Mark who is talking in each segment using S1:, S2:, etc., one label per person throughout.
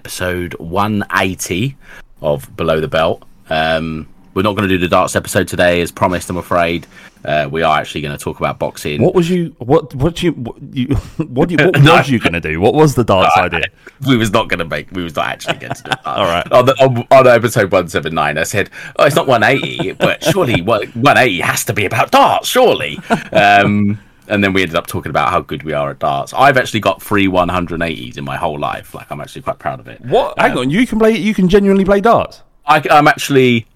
S1: episode 180 of Below the Belt. Um, we're not going to do the darts episode today, as promised. I'm afraid uh, we are actually going to talk about boxing.
S2: What was you? What? What do you? What, you, what, you, what was you going to do? What was the darts idea?
S1: we was not going to make. We was not actually going to do that.
S2: All right.
S1: On, the, on, on episode 179, I said, "Oh, it's not 180, but surely what 180 has to be about darts, surely." Um, and then we ended up talking about how good we are at darts. I've actually got three 180s in my whole life. Like I'm actually quite proud of it.
S2: What? Hang on, you can play. You can genuinely play darts.
S1: I, I'm actually,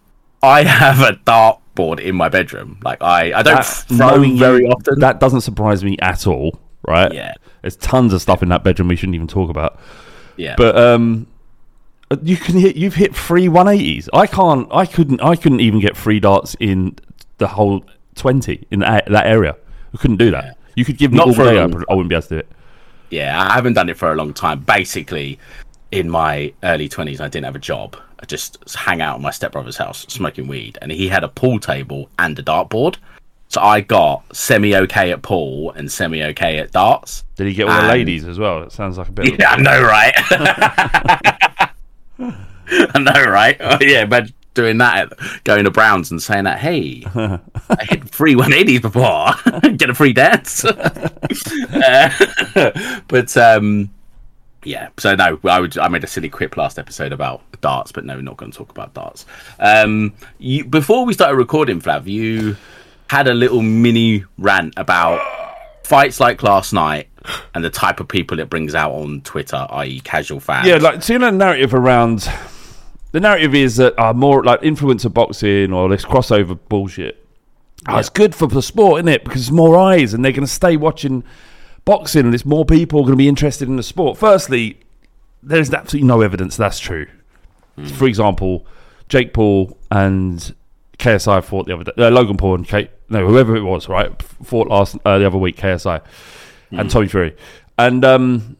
S1: I have a dart board in my bedroom. Like I, I don't
S2: That-
S1: throw very
S2: you-
S1: often.
S2: That doesn't surprise me at all. Right?
S1: Yeah.
S2: There's tons of stuff in that bedroom we shouldn't even talk about.
S1: yeah,
S2: But um, you can hit. You've hit three 180s. I can't. I couldn't. I couldn't even get three darts in the whole 20 in that, that area. I couldn't do that. You could give me
S1: Not
S2: all day. I,
S1: long
S2: I wouldn't be able to do it.
S1: yeah, I haven't done it for a long time. Basically, in my early twenties, I didn't have a job. I just hang out at my stepbrother's house smoking weed, and he had a pool table and a dartboard. So I got semi okay at pool and semi okay at darts.
S2: Did he get all the ladies as well? It sounds like a bit. Of
S1: Yeah, I know, right? I know, right? Oh, yeah, but doing that, going to Browns and saying that, hey, I hit three 180s before, get a free dance. Uh, but um, yeah, so no, I would I made a silly quip last episode about darts, but no, we're not going to talk about darts. Um, you, before we started recording, Flav, you had a little mini rant about fights like last night and the type of people it brings out on Twitter, i.e., casual fans.
S2: Yeah, like seeing a narrative around. The narrative is that are more like influencer boxing or this crossover bullshit. Oh, it's good for the sport, isn't it? Because it's more eyes, and they're going to stay watching boxing, and it's more people going to be interested in the sport. Firstly, there's absolutely no evidence that's true. For example, Jake Paul and KSI fought the other day. Uh, Logan Paul and Kate, no, whoever it was, right, fought last uh, the other week. KSI and Tommy Fury, and um,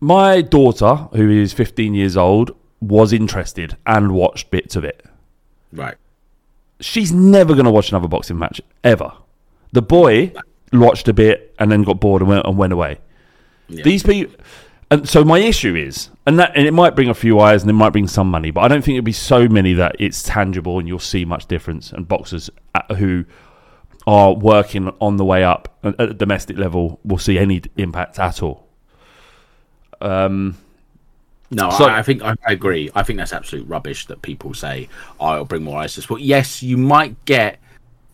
S2: my daughter, who is 15 years old, was interested and watched bits of it.
S1: right.
S2: She's never going to watch another boxing match ever. The boy watched a bit and then got bored and went and went away. These people, and so my issue is, and that, and it might bring a few eyes and it might bring some money, but I don't think it'll be so many that it's tangible and you'll see much difference. And boxers uh, who are working on the way up at at a domestic level will see any impact at all. Um,
S1: No,
S2: So-
S1: I, I think I, I agree. I think that's absolute rubbish that people say, "Oh, it'll bring more ISIS. to sport." Yes, you might get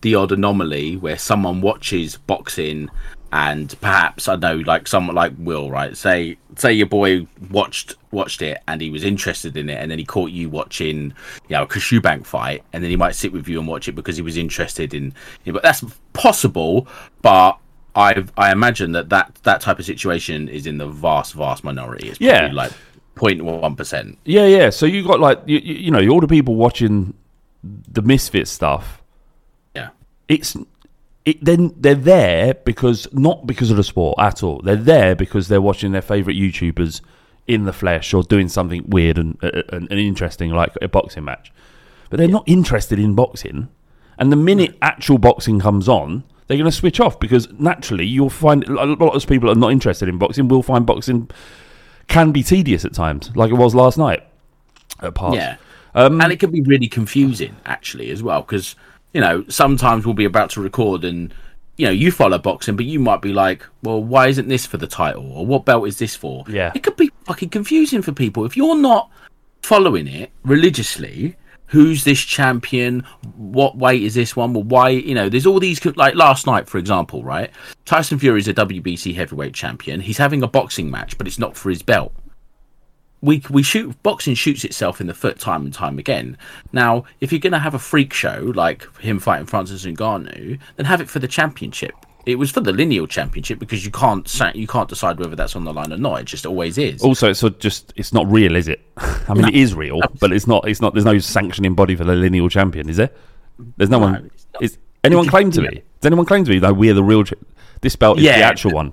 S1: the odd anomaly where someone watches boxing and perhaps I know like someone like Will, right? Say say your boy watched watched it and he was interested in it and then he caught you watching you know a Kashubank fight and then he might sit with you and watch it because he was interested in it. But that's possible, but I I imagine that, that that type of situation is in the vast, vast minority. It's probably
S2: Yeah.
S1: like 0.1 percent.
S2: Yeah, yeah. So you got like you, you know all the people watching the Misfit stuff.
S1: Yeah.
S2: It's it then they're there because not because of the sport at all. They're there because they're watching their favorite YouTubers in the flesh or doing something weird and, uh, and, and interesting like a boxing match. But they're not interested in boxing. And the minute actual boxing comes on, they're going to switch off because naturally you'll find a lot of people that are not interested in boxing will find boxing can be tedious at times, like it was last night at parts.
S1: Yeah.
S2: Um,
S1: and it can be really confusing actually as well because you know sometimes we'll be about to record and you know you follow boxing but you might be like well why isn't this for the title or what belt is this for
S2: Yeah.
S1: it could be fucking confusing for people if you're not following it religiously who's this champion? What weight is this one? Well why you know there's all these like last night for example right? Tyson fury is a wbc heavyweight champion. He's having a boxing match but it's not for his belt. We we shoot boxing shoots itself in the foot time and time again. Now, if you're going to have a freak show like him fighting Francis Ngannou, then have it for the championship. It was for the lineal championship because you can't you can't decide whether that's on the line or not. It just always is.
S2: Also, it's just it's not real, is it? I mean, it is real, but it's not. It's not. There's no sanctioning body for the lineal champion, is there? There's no, one. Is anyone claim to be? Does anyone claim to be? like we're the real. Ch- this belt is the actual one.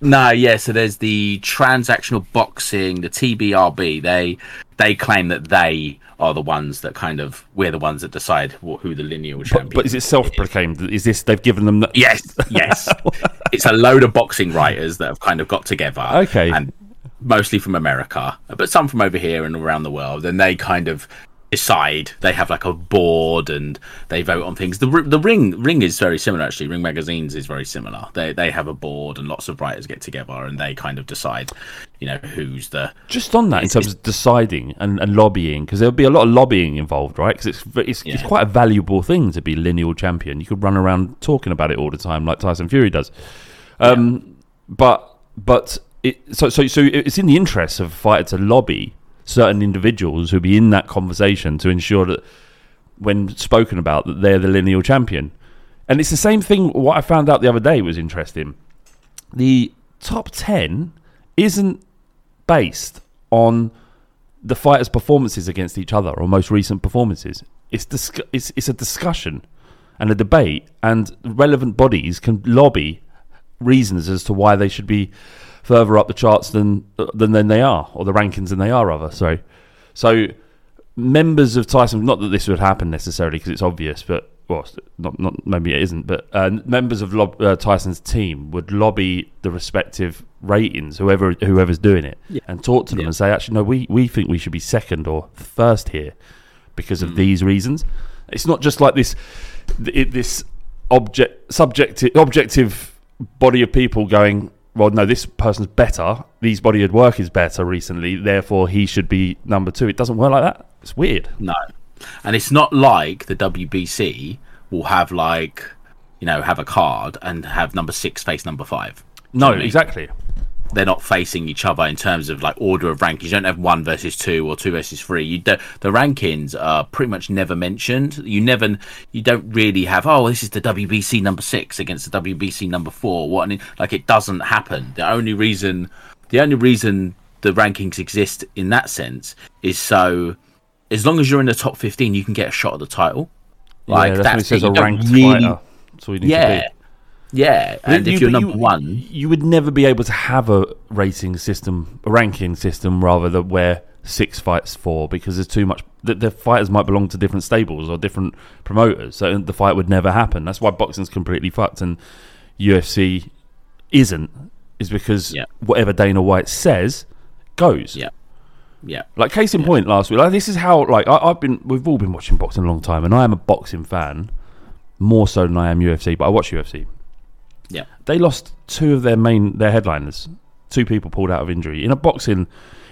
S1: No, yeah. So there's the Transnational boxing, the TBRB. They they claim that they are the ones that kind of we're the ones that decide wh- who the lineal champion.
S2: But is it self-proclaimed? Is this they've given them? The,
S1: Yes, yes. it's a load of boxing writers that have kind of got together.
S2: Okay.
S1: And mostly from America, but some from over here and around the world. And they kind of decide. They have like a board and they vote on things. The the ring ring is very similar actually. Ring magazines is very similar. They they have a board and lots of writers get together and they kind of decide, you know, who's the
S2: Just on that, in terms of deciding and, and lobbying, because there'll be a lot of lobbying involved, right? Because it's, it's it's quite a valuable thing to be lineal champion. You could run around talking about it all the time, like Tyson Fury does. Um, But but it, so so so it's in the interests of a fighter to lobby certain individuals who be in that conversation to ensure that when spoken about that they're the lineal champion. And it's the same thing. What I found out the other day was interesting. The top ten isn't based on the fighters' performances against each other or most recent performances. It's disc- it's it's a discussion and a debate, and relevant bodies can lobby reasons as to why they should be further up the charts than than, than they are, or the rankings than they are. Rather, sorry. So members of Tyson, not that this would happen necessarily because it's obvious, but well, not not maybe it isn't, but uh, members of lob- uh, Tyson's team would lobby the respective ratings, whoever whoever's doing it, and talk to them and say, actually, no, we we think we should be second or first here because of these reasons. It's not just like this th- this object subjective objective body of people going. Well, no, this person's better. These body of work is better recently, therefore he should be number two. It doesn't work like that. It's weird.
S1: No. And it's not like the WBC will have like, you know, have a card and have number six face number five. Do you know
S2: No,
S1: what I mean? They're not facing each other in terms of like order of rankings. You don't have one versus two or two versus three. You don't, the rankings are pretty much never mentioned. You never, you don't really have. Oh, this is the WBC number six against the WBC number four. What? And like it doesn't happen. The only reason, the only reason the rankings exist in that sense is so as long as you're in the top 15 you can get a shot at the title like
S2: yeah, that's, it says a ranked
S1: really-
S2: fighter. That's all you need
S1: yeah
S2: to be.
S1: Yeah and
S2: You-
S1: if you're number
S2: you-
S1: one
S2: you would never be able to have a rating system, a ranking system, rather than where six fights four because there's too much. The, the fighters might belong to different stables or different promoters, so the fight would never happen. That's why boxing's completely fucked and UFC isn't. Is because
S1: Yeah.
S2: whatever Dana White says goes.
S1: yeah yeah
S2: Like case in point, last week, like this is how like I, I've been. We've all been watching boxing a long time, and I am a boxing fan more so than I am UFC. But I watch UFC.
S1: Yeah
S2: They lost two of their main their headliners. Two people pulled out of injury in a boxing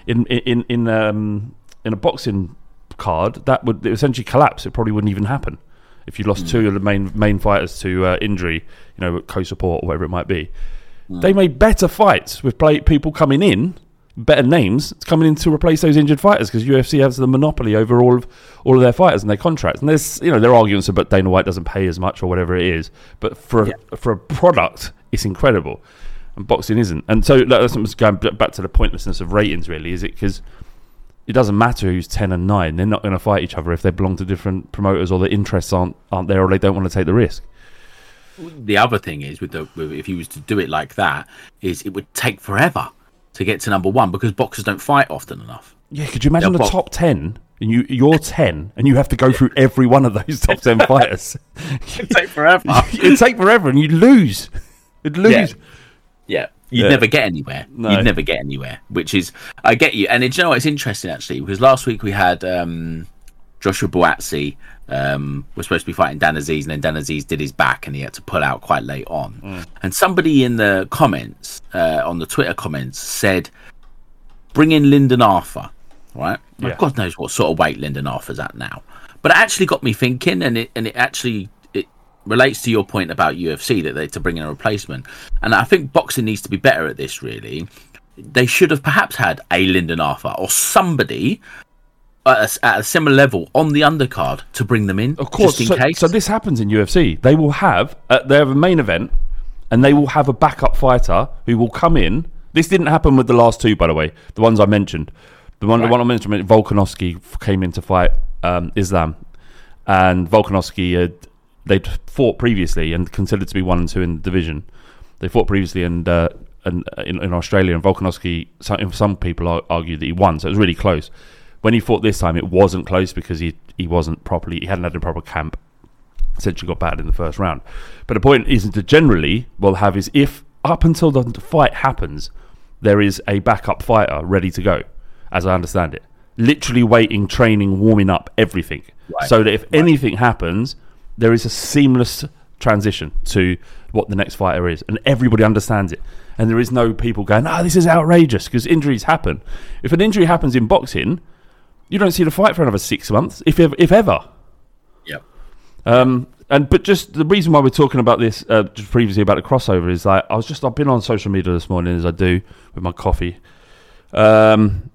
S2: in in in um in a boxing card that would essentially collapse. It probably wouldn't even happen. if you lost two of the main main fighters to uh, injury, you know, co-support or whatever it might be. They made better fights with play, people coming in, better names coming in to replace those injured fighters because UFC has the monopoly over all of all of their fighters and their contracts. And there's you know there are arguments about Dana White doesn't pay as much or whatever it is, but for a, for a product, it's incredible. And boxing isn't. And so that's what's going back to the pointlessness of ratings. Really, is it because it doesn't matter who's ten and nine. They're not going to fight each other if they belong to different promoters or the interests aren't aren't there or they don't want to take the risk.
S1: the other thing is with the if he was to do it like that is it would take forever to get to number one because boxers don't fight often enough.
S2: Yeah, could you imagine
S1: They'll
S2: the
S1: box-
S2: top ten and you you're ten and you have to go through every one of those top ten fighters?
S1: It'd take forever.
S2: It'd take forever and you'd lose. You'd lose.
S1: Yeah. You'd
S2: Yeah.
S1: never get anywhere.
S2: No.
S1: You'd never get anywhere. Which is, I get you. And it, you know, what, it's interesting actually because last week we had um, Joshua Buatsi um, was supposed to be fighting Dan Azeez, and then Dan Azeez did his back, and he had to pull out quite late on.
S2: Mm.
S1: And somebody in the comments, uh, on the Twitter comments, said, "Bring in Lyndon Arthur." Right?
S2: Yeah.
S1: God knows what sort of weight Lyndon Arthur's at now, but it actually got me thinking, and it and it actually relates to your point about UFC that they to bring in a replacement, and I think boxing needs to be better at this. Really, they should have perhaps had a Lyndon Arthur or somebody at a, at a similar level on the undercard to bring them in,
S2: Of course.
S1: just
S2: So,
S1: in case.
S2: so this happens in UFC. They will have uh, they have a main event, and they will have a backup fighter who will come in. This didn't happen with the last two, by the way. The ones I mentioned, the one the one I mentioned, Volkanovski came in to fight um, Islam, and Volkanovski had they'd fought previously and considered to be one and two in the division. They fought previously and. Uh, and uh, in, in Australia, and Volkanovski, some, some people ar- argue that he won, so it was really close. When he fought this time, it wasn't close because he he wasn't properly, he hadn't had a proper camp essentially got battered in the first round. But the point isn't that generally we'll have is if up until the fight happens, there is a backup fighter ready to go, as I understand it. Literally waiting, training, warming up, everything.
S1: Right.
S2: So that if anything happens, there is a seamless transition to what the next fighter is, and everybody understands it. And there is no people going, "Ah, this is outrageous," because injuries happen. If an injury happens in boxing, you don't see the fight for another six months, if ev- if ever.
S1: Yep.
S2: Um, and but just the reason why we're talking about this uh, just previously about the crossover is like I was just I've been on social media this morning as I do with my coffee, um,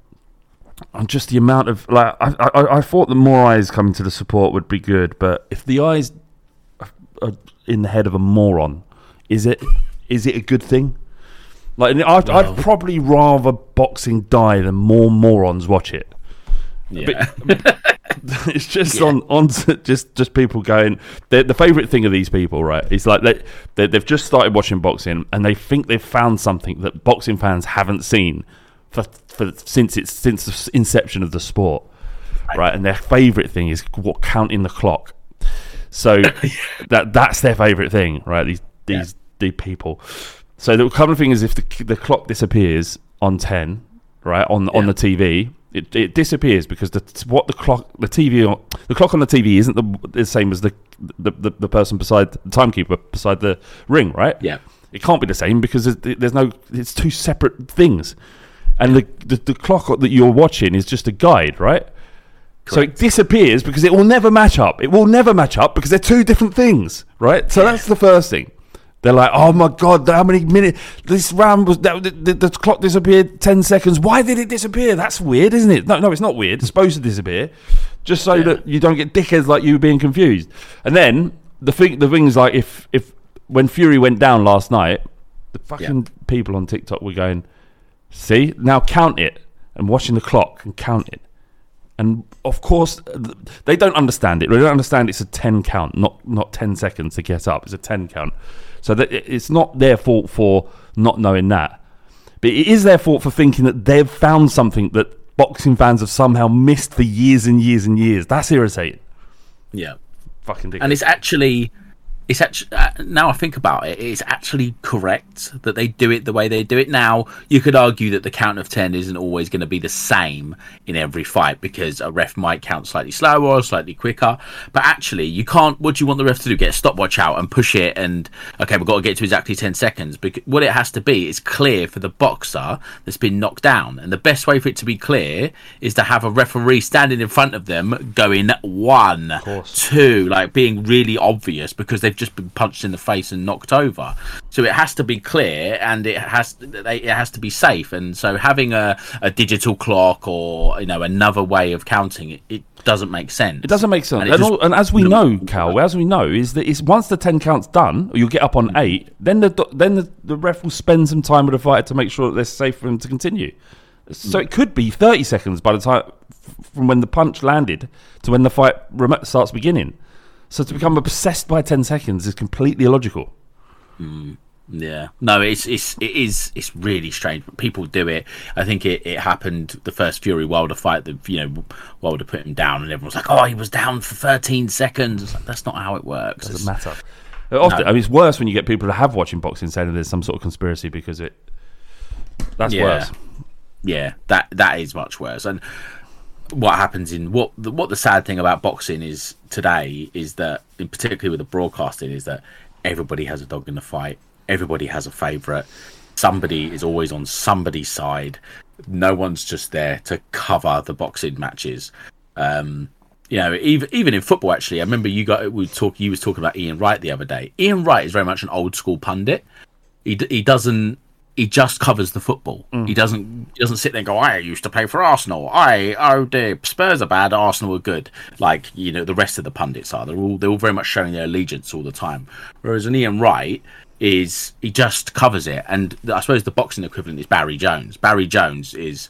S2: and just the amount of like I, I I thought the more eyes coming to the support would be good, but if the eyes are- in the head of a moron, is it is it a good thing? Like I'd, I'd probably rather boxing die than more morons watch it.
S1: Yeah.
S2: it's just on on just just people going the the favorite thing of these people right is like they, they they've just started watching boxing and they think they've found something that boxing fans haven't seen for, for since it's since the inception of the sport right. and their favorite thing is what counting the clock. So that that's their favorite thing right? These these the people. So the common thing is if the the clock disappears on 10 right on on the TV it, it disappears because the what the clock the TV on, the clock on the TV isn't the, the same as the the, the the person beside the timekeeper beside the ring right?
S1: Yeah.
S2: it can't be the same because there's, there's no it's two separate things and the, the the clock that you're watching is just a guide right so it disappears because it will never match up. It will never match up because they're two different things, right? So that's the first thing. They're like, oh my god, how many minutes? This round was that, the, the, the clock disappeared ten seconds. Why did it disappear? That's weird, isn't it? No, no, it's not weird. It's supposed to disappear, just so that you don't get dickheads like you being confused. And then the thing, the things like if if when Fury went down last night, the fucking people on TikTok were going, see now count it and watching the clock and count it. And of course, they don't understand it. They don't understand it's a ten count, not not ten seconds to get up. It's a ten count. So that it's not their fault for not knowing that, but it is their fault for thinking that they've found something that boxing fans have somehow missed for years and years and years. That's irritating.
S1: Yeah.
S2: Fucking.
S1: And it's actually it's actually uh, now I think about it, it's actually correct that they do it the way they do it. Now you could argue that the count of ten isn't always going to be the same in every fight because a ref might count slightly slower or slightly quicker. But actually, you can't. What do you want the ref to do? Get a stopwatch out and push it, and okay, we've got to get to exactly ten seconds. Because what it has to be is clear for the boxer that's been knocked down, and the best way for it to be clear is to have a referee standing in front of them, going one, two, like being really obvious because they've just been punched in the face and knocked over. So it has to be clear and it has it has to be safe. And so having a, a digital clock or you know another way of counting it, it doesn't make sense.
S2: It doesn't make sense.
S1: And
S2: And, all, and as we know, Cal, as we know, is that it's once the ten counts done, or you get up on mm-hmm. eight, then the then the, the ref will spend some time with the fighter to make sure that they're safe for him to continue. So mm. it could be thirty seconds by the time from when the punch landed to when the fight starts beginning. So to become obsessed by ten seconds is completely illogical.
S1: Mm, yeah, no, it's it's it is it's really strange. But people do it. I think it, it happened the first Fury Wilder fight. That you know Wilder put him down, and everyone was like, "Oh, he was down for 13 seconds." Like, That's not how it works.
S2: It doesn't
S1: It's-
S2: matter. Uh, often,
S1: No.
S2: I mean, it's worse when you get people that have watching boxing saying there's some sort of conspiracy because it. That's
S1: yeah.
S2: worse.
S1: Yeah, that that is much worse. And what happens in what the, what the sad thing about boxing is today is that, in particularly with the broadcasting, is that everybody has a dog in the fight. Everybody has a favourite. Somebody is always on somebody's side. No one's just there to cover the boxing matches. Um, you know, even even in football, actually, I remember you got we talk. You was talking about Ian Wright the other day. Ian Wright is very much an old school pundit. He he doesn't. He just covers the football. Mm. He doesn't. He doesn't sit there and go. I used to play for Arsenal. I oh dear, Spurs are bad. Arsenal are good. Like you know, the rest of the pundits are. They're all they're all very much showing their allegiance all the time. Whereas an Ian Wright is he just covers it. And I suppose the boxing equivalent is Barry Jones. Barry Jones is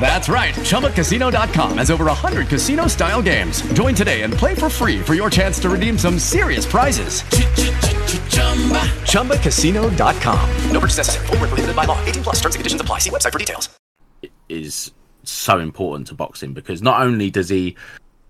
S3: That's right. ChumbaCasino.com has over 100 casino style games. Join today and play for free for your chance to redeem some serious prizes.
S4: ChumbaCasino.com.
S5: No purchase necessary. Where prohibited by law. 18 plus. Terms and conditions apply. See website for details.
S1: is so important to boxing because not only does he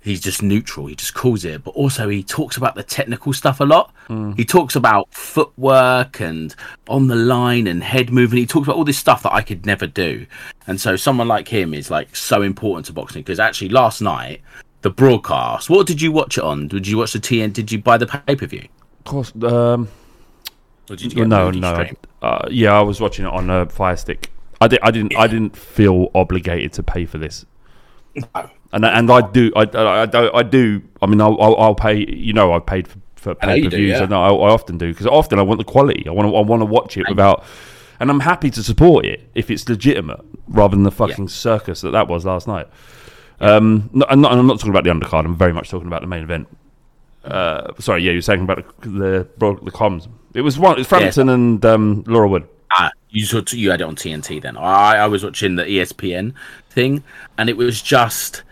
S1: he's just neutral he just calls it but also he talks about the technical stuff a lot he talks about footwork and on the line and head movement he talks about all this stuff that i could never do and so someone like him is like so important to boxing because actually last night the broadcast what did you watch it on did you watch the tn did you buy the pay-per-view
S2: Of course. Um,
S1: or did you get
S2: no, no. Uh, yeah, I was watching it on a Fire Stick. I, did, I didn't. I didn't feel obligated to pay for this. And and I do. I, I, I do. I mean, I'll, I'll, I'll pay. You know, I've paid for, for pay per views
S1: yeah.
S2: I. I, I often do because often I want the quality. I want to. I want to watch it without. And I'm happy to support it if it's legitimate, rather than the fucking circus that that was last night. Um, no, I'm, not, I'm not talking about the undercard. I'm very much talking about the main event. Uh, sorry, yeah, you're saying about the the, the comms. It was one. It was Frampton and um, Laura Wood.
S1: Ah, you saw you had it on TNT then. I I was watching the ESPN thing, and it was just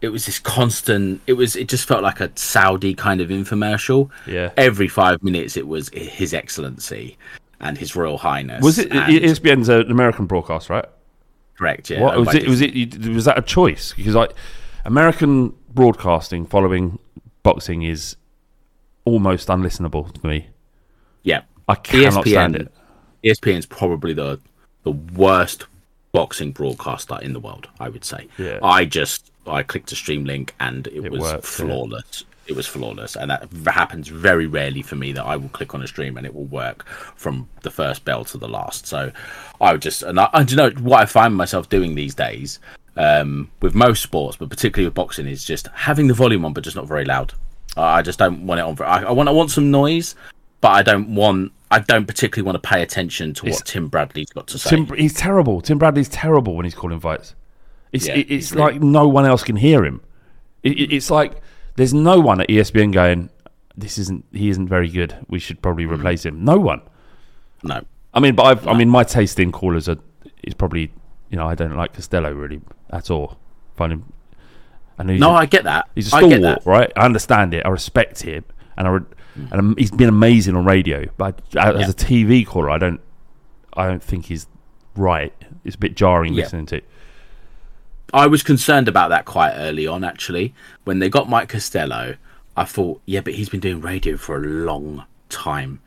S1: it was this constant. It was it just felt like a Saudi kind of infomercial.
S2: Yeah.
S1: Every five minutes, it was His Excellency and His Royal Highness.
S2: Was it
S1: and-
S2: ESPN's an uh, American broadcast, right?
S1: correct? Yeah.
S2: what was it? Was it? Was that a choice? Because like American broadcasting following boxing is almost unlistenable to me.
S1: Yeah,
S2: I cannot stand it.
S1: ESPN is probably the the worst boxing broadcaster in the world. I would say.
S2: Yeah.
S1: I just I clicked a stream link and it,
S2: It
S1: was
S2: works, yeah.
S1: flawless. It was flawless, and that happens very rarely for me. That I will click on a stream and it will work from the first bell to the last. So I would just and I, and you know what I find myself doing these days um, with most sports, but particularly with boxing, is just having the volume on, but just not very loud. I I just don't want it on. For, I, I want I want some noise, but I don't want. I don't particularly want to pay attention to
S2: It's-
S1: what Tim Bradley's got to say.
S2: Tim, he's terrible. Tim Bradley's terrible when he's calling fights. It's
S1: Yeah,
S2: it- it's
S1: really-
S2: like no one else can hear him. It, it- it's like there's no one at ESPN going, "This isn't he isn't very good. We should probably replace him." No one.
S1: Mm. No.
S2: I mean, but I've, I mean, my taste in callers are is probably you know I don't like Costello really at all. Find him. I
S1: No,
S2: a-
S1: I get that.
S2: He's a stalwart, right? I understand it. I respect him, and I re- and he's been amazing on radio. But as
S1: Yeah.
S2: a TV caller, I don't I don't think he's right. It's a bit jarring
S1: Yeah.
S2: listening to.
S1: I was concerned about that quite early on, actually. When they got Mike Costello, I thought, yeah, but he's been doing radio for a long time.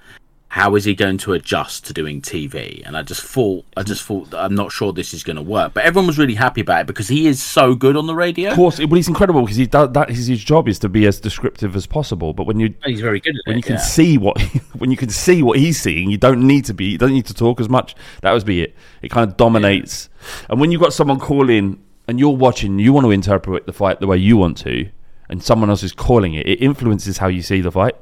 S1: How is he going to adjust to doing TV? And I just thought, I just thought, I'm not sure this is going to work. But everyone was really happy about it because he is so good on the radio.
S2: Of course, well, he's incredible because he does that. Is his job is to be as descriptive as possible. But when you
S1: He's very good at
S2: when
S1: it,
S2: you can
S1: yeah.
S2: see what when you can see what he's seeing, you don't need to be you don't need to talk as much. That would be it. It kind of dominates. And when you've got someone calling and you're watching, you want to interpret the fight the way you want to, and someone else is calling it, it influences how you see the fight.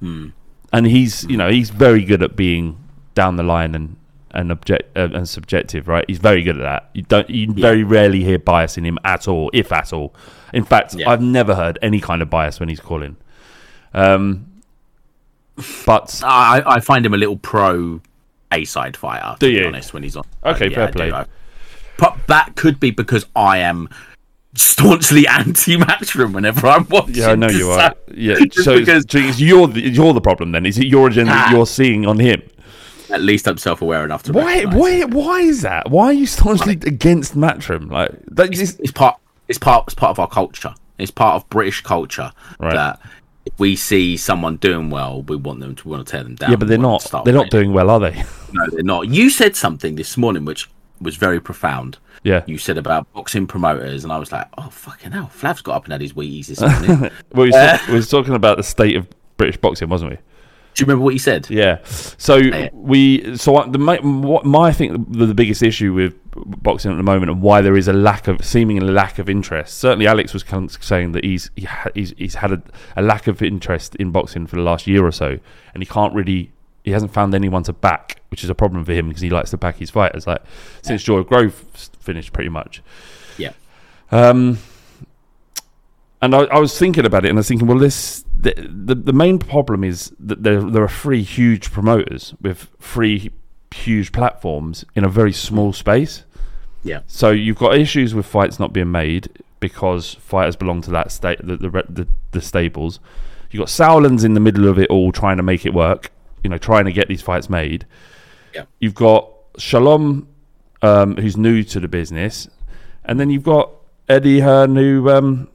S1: Hmm.
S2: And he's you know he's very good at being down the line and and object uh, and subjective, right? He's very good at that. You don't you very rarely hear bias in him at all, if at all. In fact, I've never heard any kind of bias when he's calling. Um, but
S1: I, I find him a little pro A side fighter, to
S2: Do
S1: be
S2: you?
S1: honest, when he's on.
S2: Okay,
S1: Yeah,
S2: fair play.
S1: But that could be because I am staunchly anti matchroom whenever I'm watching.
S2: Yeah, I know you are. Yeah, so
S1: because
S2: it's you're the, you're the problem then. Is it your agenda that
S1: Ah.
S2: you're seeing on him?
S1: at least I'm self aware enough to
S2: Why? Why? Why is that? Why are you staunchly against Matchroom? Like that is
S1: it's part it's part it's part of our culture. It's part of British culture that if we see someone doing well, we want them to we want to tear them down.
S2: yeah, but they're not. They're not doing well, are they?
S1: No, they're not. You said something this morning which was very profound.
S2: Yeah.
S1: You said about boxing promoters, and I was like, "Oh fucking hell!" Flav's got up and had his Wheaties this morning.
S2: well, we,
S1: Uh,
S2: talk- we was talking about the state of British boxing, wasn't we?
S1: Do you remember what you said?
S2: Yeah. So we, so what the my, what my I think the, the biggest issue with boxing at the moment and why there is a lack of seeming lack of interest. Certainly, Alex was kind of saying that he's he ha, he's, he's had a, a lack of interest in boxing for the last year or so, and he can't really. He hasn't found anyone to back, which is a problem for him because he likes to back his fighters. Like since Joy Grove finished, pretty much.
S1: Yeah.
S2: Um, and I, I was thinking about it, and I was thinking, well, this the, the the main problem is that there there are three huge promoters with three huge platforms in a very small space.
S1: Yeah.
S2: So you've got issues with fights not being made because fighters belong to that state, the the, the, the stables. You've got Sauerlands in the middle of it all, trying to make it work. You know, trying to get these fights made.
S1: Yeah.
S2: You've got Shalom, um, who's new to the business, and then you've got Eddie Hearn, who um,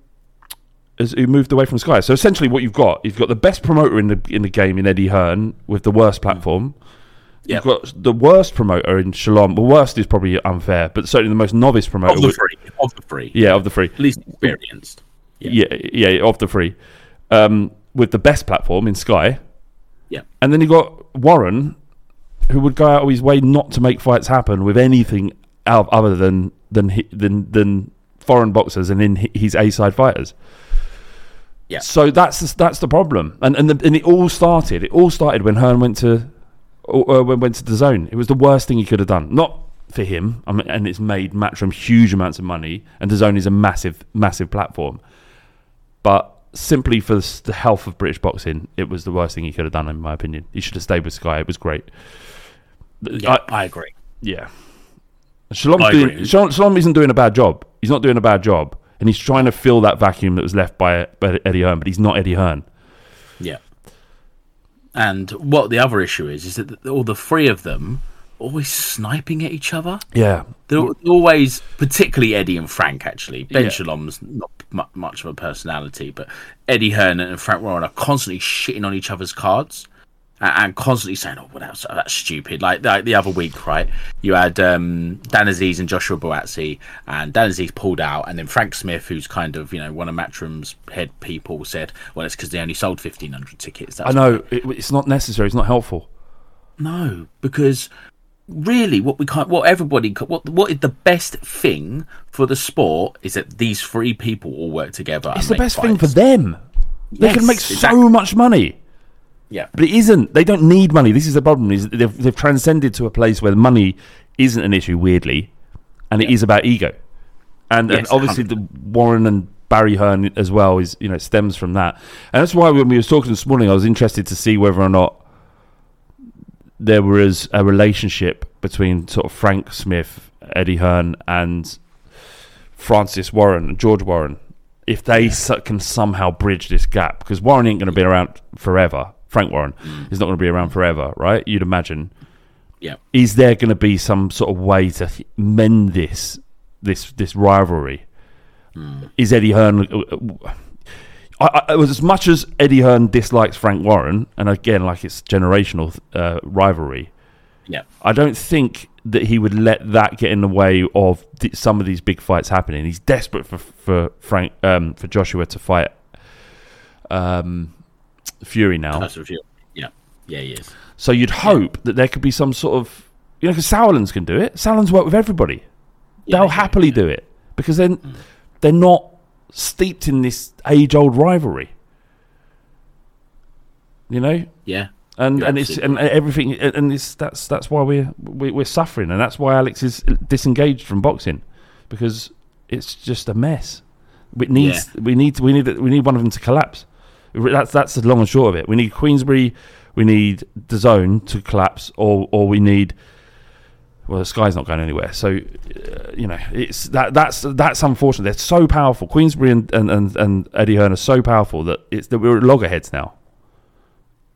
S2: has, who moved away from Sky. So essentially, what you've got, you've got the best promoter in the in the game in Eddie Hearn with the worst platform. You've got the worst promoter in Shalom. The worst is probably unfair, but certainly the most novice promoter.
S1: Of the three, of the three.
S2: Yeah, of the three.
S1: At least experienced.
S2: Yeah, yeah, of the three. Um, with the best platform in Sky.
S1: Yeah.
S2: And then you have got Warren, who would go out of his way not to make fights happen with anything other than than than than foreign boxers and in his A side fighters.
S1: Yeah.
S2: So that's the, that's the problem, and and the, and it all started. It all started when Hearn went to uh, went to the zone. It was the worst thing he could have done. Not for him, I mean, and it's made Matchroom huge amounts of money, and the zone is a massive massive platform. But simply for the health of British boxing, it was the worst thing he could have done, in my opinion. He should have stayed with Sky. It was great.
S1: Yeah, I, agree.
S2: Yeah. Shalom's doing. Shalom, Shalom isn't doing a bad job. He's not doing a bad job. And he's trying to fill that vacuum that was left by, by Eddie Hearn, but he's not Eddie Hearn.
S1: Yeah. And what the other issue is is that all the three of them always sniping at each other.
S2: Yeah.
S1: They're al- always, particularly Eddie and Frank. Actually, Ben
S2: Yeah.
S1: Shalom's not mu- much of a personality, but Eddie Hearn and Frank Warren are constantly shitting on each other's cards and constantly saying, "Oh, well, that's that's stupid." Like, like the other week, right? You had um, Dan Azeez and Joshua Buatsi, and Dan Azeez pulled out, and then Frank Smith, who's kind of you know one of Matchroom's head people, said, "Well, it's because they only sold fifteen hundred tickets."
S2: I know. It, it's not necessary. It's not helpful.
S1: No, because really, what we can't, what everybody, what what is the best thing for the sport is that these three people all work together.
S2: It's
S1: and
S2: the best thing for them. They
S1: Yes,
S2: can make so
S1: exactly.
S2: much money.
S1: Yeah.
S2: But it isn't. They don't need money. This is the problem. Is they've, they've transcended to a place where money isn't an issue, weirdly, and it is about ego. And, and
S1: Yes,
S2: obviously, the Warren and Barry Hearn as well is you know stems from that, and that's why when we were talking this morning, I was interested to see whether or not there was a relationship between sort of Frank Smith, Eddie Hearn, and Francis Warren, George Warren, if they can somehow bridge this gap, because Warren ain't going to be around forever. Frank Warren mm. is not going to be around forever, right? You'd imagine.
S1: Yeah.
S2: Is there going to be some sort of way to mend this this this rivalry? Mm. Is Eddie Hearn? Uh, uh, I, I, as much as Eddie Hearn dislikes Frank Warren, and again, like it's generational uh, rivalry.
S1: Yeah.
S2: I don't think that he would let that get in the way of th- some of these big fights happening. He's desperate for for Frank um, for Joshua to fight um, Fury now.
S1: Tyson Fury. Yeah. Yeah, he is.
S2: So you'd hope that there could be some sort of you know because Sauerland's can do it. Sauerland's work with everybody. They'll happily do it because then they're not steeped in this age old rivalry. You know.
S1: Yeah.
S2: And
S1: You're
S2: and it's and everything and it's that's that's why we're we- we're suffering and that's why Alex is disengaged from boxing because it's just a mess. We needs we need we need we need one of them to collapse. That's that's the long and short of it. We need Queensberry, we need the zone to collapse, or or we need. Well, the sky's not going anywhere, so uh, you know it's that that's that's unfortunate. They're so powerful. Queensberry and, and, and, and Eddie Hearn are so powerful that it's that we're at loggerheads now.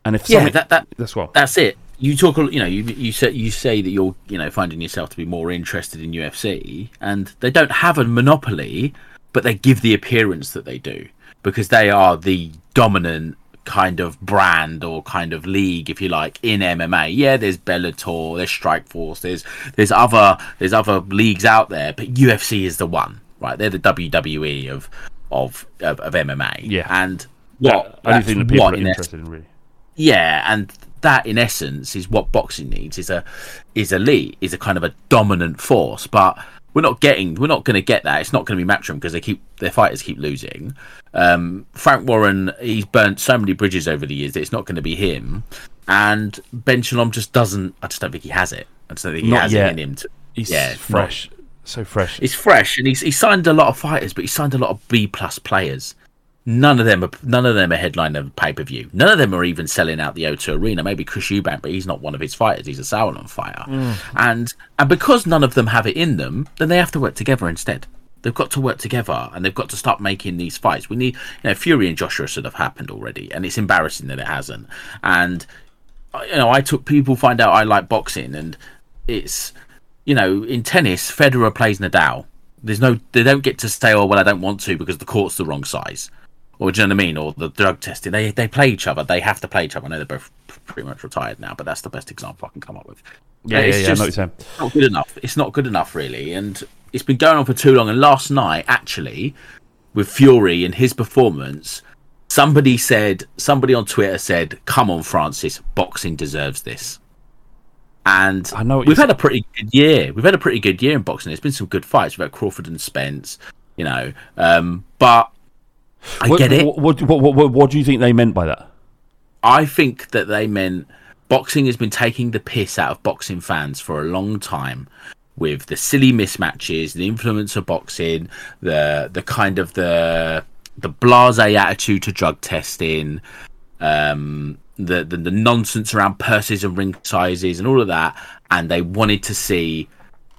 S2: And if
S1: Yeah, that, that
S2: that's well,
S1: that's it. You talk, you know, you you say you say that you're, you know, finding yourself to be more interested in UFC, and they don't have a monopoly, but they give the appearance that they do because they are the dominant kind of brand or kind of league, if you like, in MMA. Yeah, there's Bellator, there's Strikeforce, there's there's other there's other leagues out there, but UFC is the one, right? They're the WWE of of of, of MMA.
S2: Yeah.
S1: and what
S2: only
S1: that's
S2: thing that people are interested in, really.
S1: yeah, and that in essence is what boxing needs is a is a lead, is a kind of a dominant force. But we're not getting we're not going to get that. It's not going to be Matchroom because they keep their fighters keep losing. Um, Frank Warren he's burnt so many bridges over the years that it's not going to be him. And Ben Shalom just doesn't. I just don't think he has it. I just don't think he
S2: Not
S1: has
S2: yet.
S1: it in him. To,
S2: He's
S1: yeah, not-
S2: fresh, so fresh.
S1: He's fresh, and he's he signed a lot of fighters, but he signed a lot of B plus players. None of them are none of them are headlining pay per view. None of them are even selling out the O2 Arena. Maybe Chris Eubank, but he's not one of his fighters. He's a Sauerland fighter, mm. and and because none of them have it in them, then they have to work together instead. They've got to work together, and they've got to start making these fights. We need, you know, Fury and Joshua should have happened already, and it's embarrassing that it hasn't. And you know, I took people find out I like boxing, and it's you know, in tennis, Federer plays Nadal. There's no, they don't get to say, oh well, I don't want to because the court's the wrong size, or do you know what I mean, or the drug testing. They they play each other. They have to play each other. I know they're both pretty much retired now, but that's the best example I can come up with.
S2: Yeah,
S1: It's
S2: yeah, yeah, I know what you're
S1: just
S2: saying.
S1: Not good enough. It's not good enough, really, and it's been going on for too long. And last night, actually, with Fury and his performance, somebody said, somebody on Twitter said, "Come on, Francis, boxing deserves this." And
S2: I know
S1: we've had a pretty good year. We've had a pretty good year in boxing. There's been some good fights. We've had Crawford and Spence, you know. Um, but I
S2: what,
S1: get it.
S2: What, what, what, do you think they meant by that?
S1: I think that they meant boxing has been taking the piss out of boxing fans for a long time with the silly mismatches, the influence of boxing, the the kind of the the blasé attitude to drug testing, um, the, the the nonsense around purses and ring sizes and all of that, and they wanted to see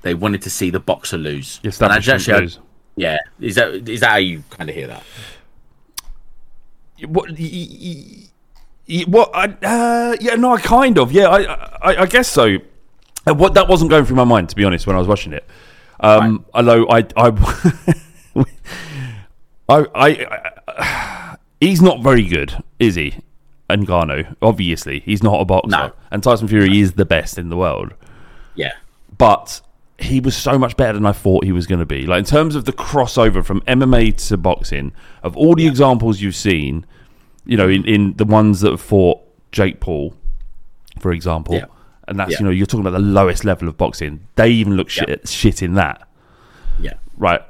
S1: they wanted to see the boxer lose. I
S2: establishment
S1: actually-
S2: lose.
S1: Yeah, is that is that how you kind of hear that?
S2: What? What? I, uh, yeah, no, I kind of. Yeah, I, I, I guess so. Uh, What that wasn't going through my mind to be honest when I was watching it. Um, Although I, I, I, I, I, he's not very good, is he? And Ngannou, obviously, he's not a boxer,
S1: No.
S2: and Tyson Fury is the best in the world.
S1: Yeah.
S2: but he was so much better than I thought he was going to be. Like in terms of the crossover from MMA to boxing, of all the examples you've seen, you know, in, in the ones that have fought Jake Paul, for example,
S1: Yeah.
S2: and that's
S1: Yeah.
S2: you know you're talking about the lowest level of boxing. They even look shit shit in that,
S1: Yeah.
S2: right?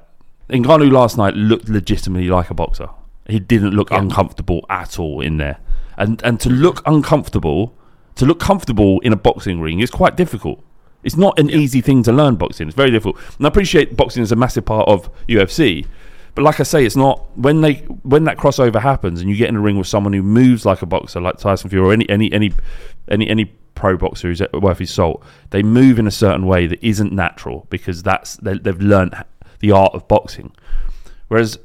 S2: Ngannou last night looked legitimately like a boxer. He didn't look uncomfortable at all in there. And and to look uncomfortable, to look comfortable in a boxing ring is quite difficult. It's not an easy thing to learn boxing. It's very difficult. And I appreciate boxing is a massive part of UFC. But like I say, it's not when they when that crossover happens and you get in a ring with someone who moves like a boxer, like Tyson Fury or any any any any any pro boxer who's worth his salt. They move in a certain way that isn't natural because that's they, they've learnt the art of boxing. Whereas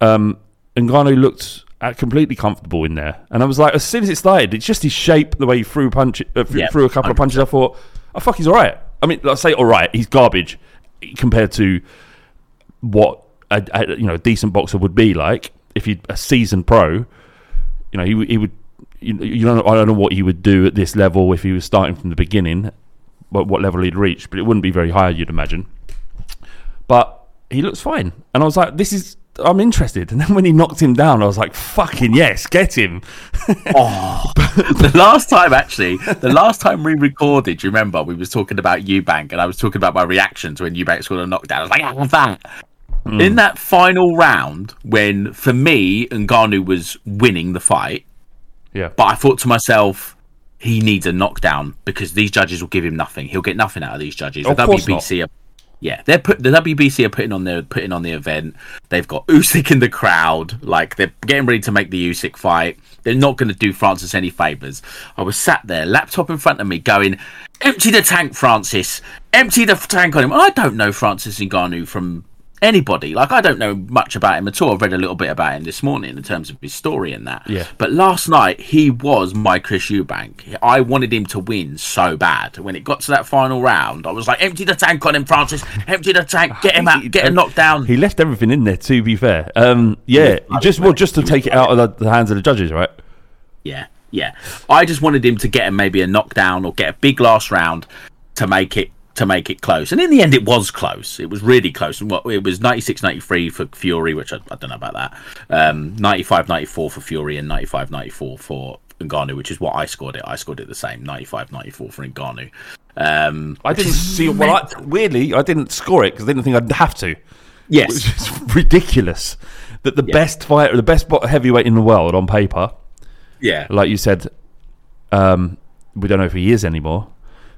S2: um, Ngannou looked completely comfortable in there, and I was like, as soon as it started, it's just his shape, the way he threw punch, uh, threw,
S1: Yeah,
S2: threw a couple of punches. I thought, oh fuck, he's all right. I mean, let's say all right, he's garbage compared to what a, a you know a decent boxer would be like if he a seasoned pro. You know, he he would. You, you don't. know- I don't know what he would do at this level if he was starting from the beginning. What what level he'd reach, but it wouldn't be very high, you'd imagine. But he looks fine, and I was like, this is. I'm interested. And then when he knocked him down, I was like, fucking yes, get him.
S1: Oh, the last time actually, the last time we recorded, you remember we was talking about Eubank and I was talking about my reactions when Eubank scored a knockdown. I was like, "How that?" Hmm. In that final round, when for me Ngannou was winning the fight,
S2: yeah,
S1: but I thought to myself, he needs a knockdown because these judges will give him nothing. He'll get nothing out of these judges.
S2: Of
S1: the
S2: course
S1: WBC are yeah, they're put the WBC are putting on their putting on the event. They've got Usyk in the crowd, like they're getting ready to make the Usyk fight. They're not going to do Francis any favors. I was sat there, laptop in front of me, going, "Empty the tank, Francis. Empty the tank on him." I don't know Francis Ngannou from anybody. Like I don't know much about him at all. I've read a little bit about him this morning in terms of his story and that.
S2: Yeah.
S1: But last night he was my Chris Eubank. I wanted him to win so bad. When it got to that final round, I was like, "Empty the tank on him, Francis. Empty the tank. Get him out. Get a knockdown."
S2: He left everything in there. To be fair, um, yeah, just well, just to take it out of the, the hands of the judges, right?
S1: Yeah, yeah. I just wanted him to get him maybe a knockdown or get a big last round to make it to make it close. And in the end, it was close. It was really close. And what it was 96-93 for Fury, which I, I don't know about that. Um, 95-94 for Fury and 95-94 for Ngannou, which is what I scored it. I scored it the same 95-94 for Ngannou. Um,
S2: I didn't see. Well, I, weirdly, I didn't score it because I didn't think I'd have to.
S1: Yes,
S2: which is ridiculous. That the best fighter, the best heavyweight in the world on paper,
S1: Yeah.
S2: like you said, um, we don't know if he is anymore,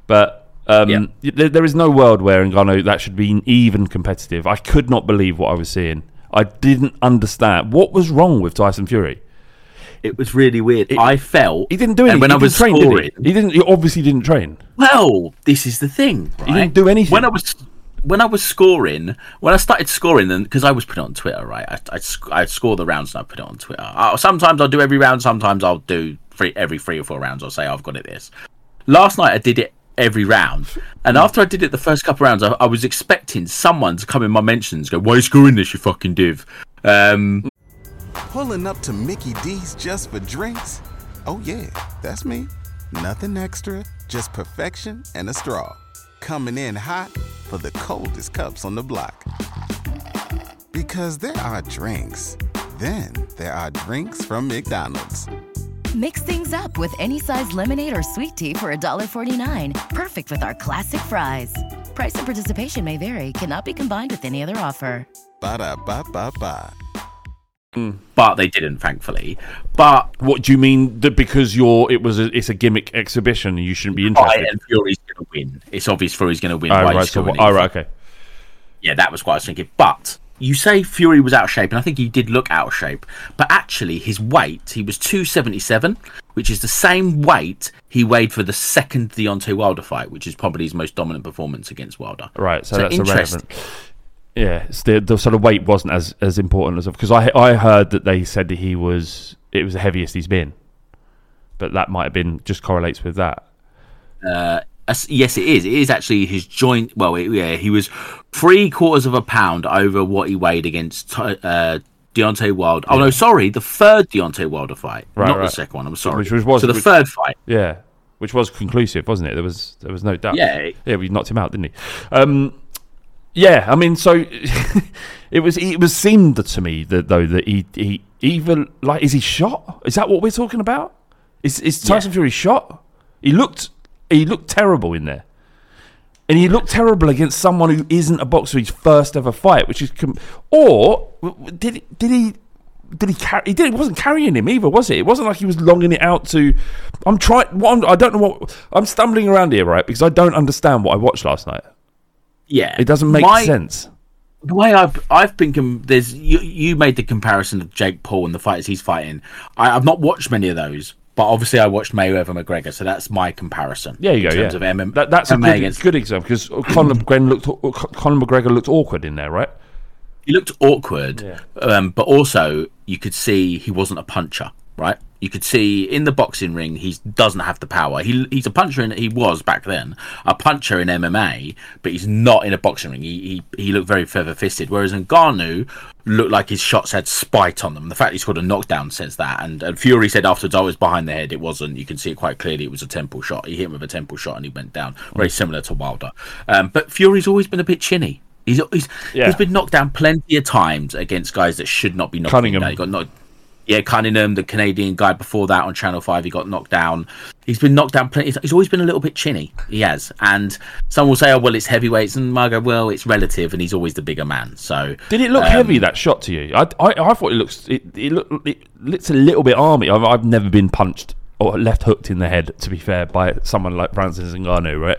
S2: but um, y- there, there is no world where Ngannou that should be even competitive. I could not believe what I was seeing. I didn't understand what was wrong with Tyson Fury.
S1: It was really weird. I felt
S2: he didn't do anything.
S1: when
S2: he
S1: I was
S2: didn't
S1: scoring.
S2: did he? He didn't. He obviously didn't train.
S1: Well, this is the thing. Right?
S2: He didn't do anything.
S1: When I was when I was scoring, when I started scoring, then because I was put it on Twitter, right? I I sc- I score the rounds and I put it on Twitter. Uh, sometimes I'll do every round. Sometimes I'll do three every three or four rounds. I'll say I've got it this. Last night I did it every round, and after I did it the first couple rounds, I, I was expecting someone to come in my mentions, go, "Why are you scoring this, you fucking div?" Um,
S6: Pulling up to Mickey D's just for drinks? Oh, yeah, that's me. Nothing extra, just perfection and a straw. Coming in hot for the coldest cups on the block. Because there are drinks, then there are drinks from McDonald's.
S7: Mix things up with any size lemonade or sweet tea for $1.49. Perfect with our classic fries. Price and participation may vary, cannot be combined with any other offer.
S6: Ba da ba ba ba.
S1: but they didn't, thankfully. But
S2: What do you mean? That because you're it was a, it's a gimmick exhibition you shouldn't be interested?
S1: Right,
S2: interested?
S1: and Fury's going to win. It's obvious Fury's going to win.
S2: Oh,
S1: Why
S2: right, so oh, right, okay.
S1: Yeah, that was what I was thinking. But you say Fury was out of shape, and I think he did look out of shape. But actually, his weight, he was 277, which is the same weight he weighed for the second Deontay Wilder fight, which is probably his most dominant performance against Wilder.
S2: Right, so, that's
S1: interesting.
S2: irrelevant. Yeah, the the sort of weight wasn't as as important as of. because I I heard that they said that he was it was the heaviest he's been, but that might have been just correlates with that.
S1: Uh, yes, it is. It is actually his joint. Well, it, yeah, he was three quarters of a pound over what he weighed against uh, Deontay Wilder. Oh no, sorry, the third Deontay Wilder fight,
S2: Right,
S1: not the second one. I'm sorry.
S2: Which was, was
S1: so the
S2: which-
S1: third fight.
S2: Yeah, which was conclusive, wasn't it? There was there was no doubt.
S1: Yeah.
S2: yeah, we knocked him out, didn't he? Um, yeah, I mean, so it was it was seemed to me that though that he he even like is he shot? Is that what we're talking about? Is is Tyson Fury shot? He looked he looked terrible in there. And he looked terrible against someone who isn't a boxer. His first ever fight, which is, com- or did did he did he carry? He did. It wasn't carrying him either, was it? It wasn't like he was longing it out to. I'm trying. What I'm, I don't know what I'm stumbling around here, right? Because I don't understand what I watched last night.
S1: Yeah,
S2: It doesn't make
S1: My-
S2: sense.
S1: The way I've I've been com- there's you, you made the comparison of Jake Paul and the fighters he's fighting. I, I've not watched many of those, but obviously I watched Mayweather McGregor, so that's my comparison.
S2: Yeah, you go.
S1: in terms
S2: yeah,
S1: of MM,
S2: that, that's a good,
S1: against
S2: good example because Conor McGregor looked Conor McGregor looked awkward in there, right?
S1: he looked awkward, um, but also you could see he wasn't a puncher, right? You could see in the boxing ring he doesn't have the power. He he's a puncher, and he was back then a puncher in MMA, but he's not in a boxing ring. He he, he looked very feather fisted, whereas Ngannou looked like his shots had spite on them. The fact he scored a knockdown says that, and, and Fury said afterwards, "I was behind the head. It wasn't. You can see it quite clearly. It was a temple shot. He hit him with a temple shot, and he went down. Very similar to Wilder. Um, but Fury's always been a bit chinny." He's, he's,
S2: Yeah.
S1: he's been knocked down plenty of times against guys that should not be knocked
S2: Cunningham.
S1: down. He got knocked. Yeah, Cunningham, the Canadian guy before that on Channel Five, he got knocked down. He's been knocked down plenty. He's always been a little bit chinny. He has, and some will say, "Oh, well, it's heavyweights," and I go, "Well, it's relative," and he's always the bigger man. So
S2: Did it look
S1: um,
S2: heavy that shot to you? I, I, I thought it looks it, it looked it looks a little bit army. I've, I've never been punched or left hooked in the head. To be fair, by someone like Francis Ngannou, right?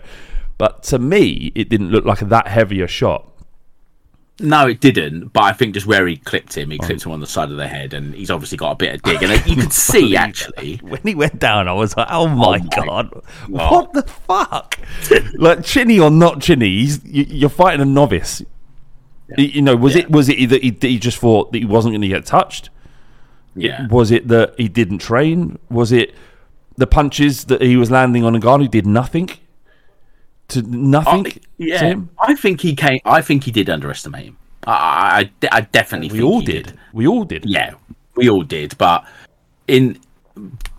S2: But to me, it didn't look like that heavy a shot.
S1: No, it didn't. But I think just where he clipped him, he
S2: Oh.
S1: clipped him on the side of the head, and he's obviously got a bit of dig. And you could see actually
S2: when he went down, I was like, oh, "Oh my, god,
S1: God.
S2: what the fuck?" like chinny or not chinny, you're fighting a novice. You- You know, was it was it that he, that he just thought that he wasn't going to get touched?
S1: Yeah.
S2: Was it that he didn't train? Was it the punches that he was landing on a guard who did nothing to nothing?
S1: I- yeah? I think he came. I think he did underestimate him. I, I, I definitely.
S2: We all
S1: he
S2: did. We all did.
S1: Yeah, we all did. But in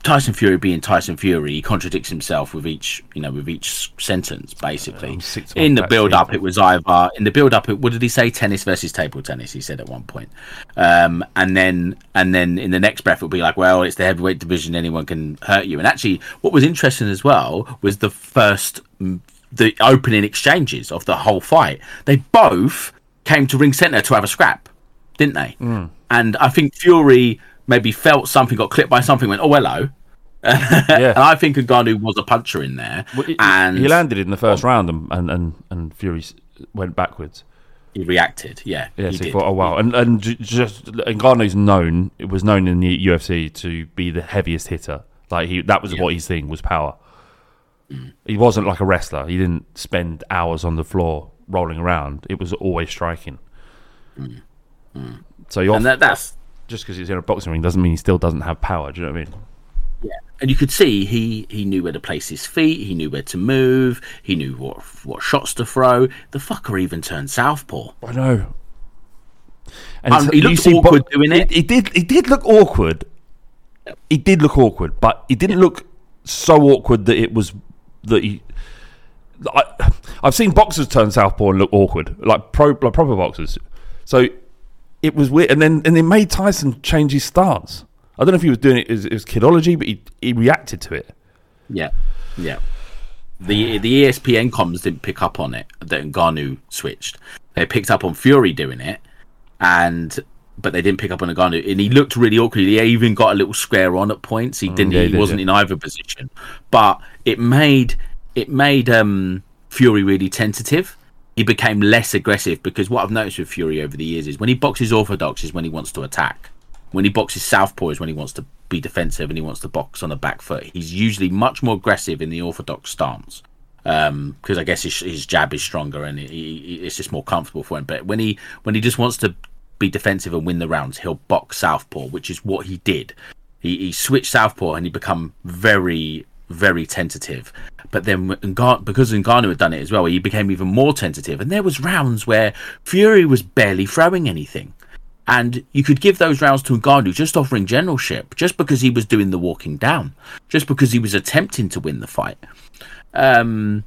S1: Tyson Fury being Tyson Fury, he contradicts himself with each, you know, with each sentence. Basically, in the build up, it was either in the build up. What did he say? Tennis versus table tennis. He said at one point, um, and then and then in the next breath, it'll be like, well, it's the heavyweight division. Anyone can hurt you. And actually, what was interesting as well was the first. The opening exchanges of the whole fight, they both came to ring center to have a scrap, didn't they?
S2: Mm.
S1: And I think Fury maybe felt something, got clipped by something, went, oh, hello. and I think Ngannou was a puncher in there. and
S2: he landed in the first round, and and and, and Fury went backwards.
S1: he reacted. Yeah.
S2: Yeah,
S1: he
S2: he
S1: did.
S2: thought, oh wow, and and just Ngannou's known. It was known in the UFC to be the heaviest hitter. Like he, that was what his thing was power.
S1: Mm.
S2: He wasn't like a wrestler. He didn't spend hours on the floor rolling around. It was always striking. So you
S1: Mm. And that- that's-
S2: just because he's in a boxing ring doesn't mean he still doesn't have power. Do you know what I mean?
S1: Yeah, and you could see he he knew where to place his feet. He knew where to move. He knew what what shots to throw. The fucker even turned southpaw.
S2: I know.
S1: Um, he looked
S2: see bo-
S1: awkward doing it.
S2: He did. He did look awkward. He did look awkward, but he didn't look so awkward that it was that. I, I've seen boxers turn southpaw and look awkward, like pro, like proper boxers. So it was weird, and then and it made Tyson change his stance. I don't know if he was doing it as was kidology, but he he reacted to it.
S1: Yeah, yeah. The the ESPN comms didn't pick up on it that Ngannou switched. They picked up on Fury doing it, and but they didn't pick up on Ngannou, and he looked really awkward. He even got a little square on at points. He didn't.
S2: Mm, yeah, he did,
S1: wasn't
S2: yeah.
S1: in either position, but it made it made um, Fury really tentative. He became less aggressive because what I've noticed with Fury over the years is when he boxes orthodox is when he wants to attack. When he boxes southpaw is when he wants to be defensive and he wants to box on the back foot. He's usually much more aggressive in the orthodox stance because I guess his, his jab is stronger and he, he, it's just more comfortable for him. But when he when he just wants to be defensive and win the rounds, he'll box southpaw, which is what he did. He, he switched southpaw and he become very very tentative. But then Ngan- because Ngannou had done it as well, he became even more tentative. And there was rounds where Fury was barely throwing anything. And you could give those rounds to Ngannou just offering generalship, just because he was doing the walking down, just because he was attempting to win the fight. Um,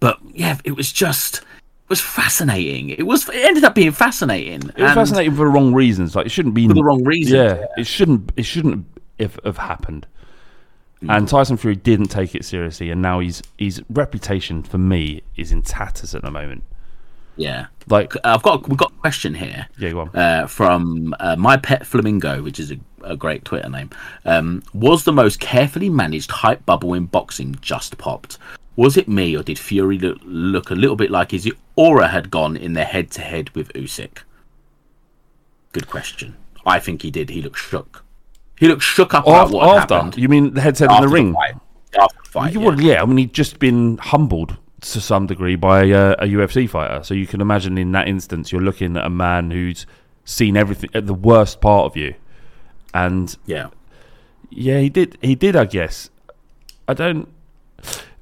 S1: but yeah, it was just was fascinating. It was it ended up being fascinating.
S2: It was
S1: And-
S2: fascinating for the wrong reasons. Like it shouldn't be
S1: For the wrong reasons,
S2: Yeah,
S1: yeah.
S2: it shouldn't. It shouldn't have, have happened.
S1: Mm.
S2: And Tyson Fury didn't take it seriously, and now he's his reputation for me is in tatters at the moment.
S1: Yeah.
S2: Like
S1: I've got we've got a question here.
S2: Yeah, go on.
S1: Uh, from uh, my pet flamingo, which is a, a great Twitter name. Um, was the most carefully managed hype bubble in boxing just popped? Was it me, or did Fury look, look a little bit like his aura had gone in their head to head with Usyk? Good question. I think he did. He looked shook. He looked shook up about
S2: after,
S1: what
S2: after
S1: happened.
S2: you mean the headset in
S1: After
S2: the ring?
S1: fight. After the fight, yeah.
S2: would, yeah. I mean, he'd just been humbled to some degree by uh, a UFC fighter. So you can imagine in that instance, you're looking at a man who's seen everything at the worst part of you, and
S1: Yeah.
S2: yeah, he did. He did. I guess. I don't.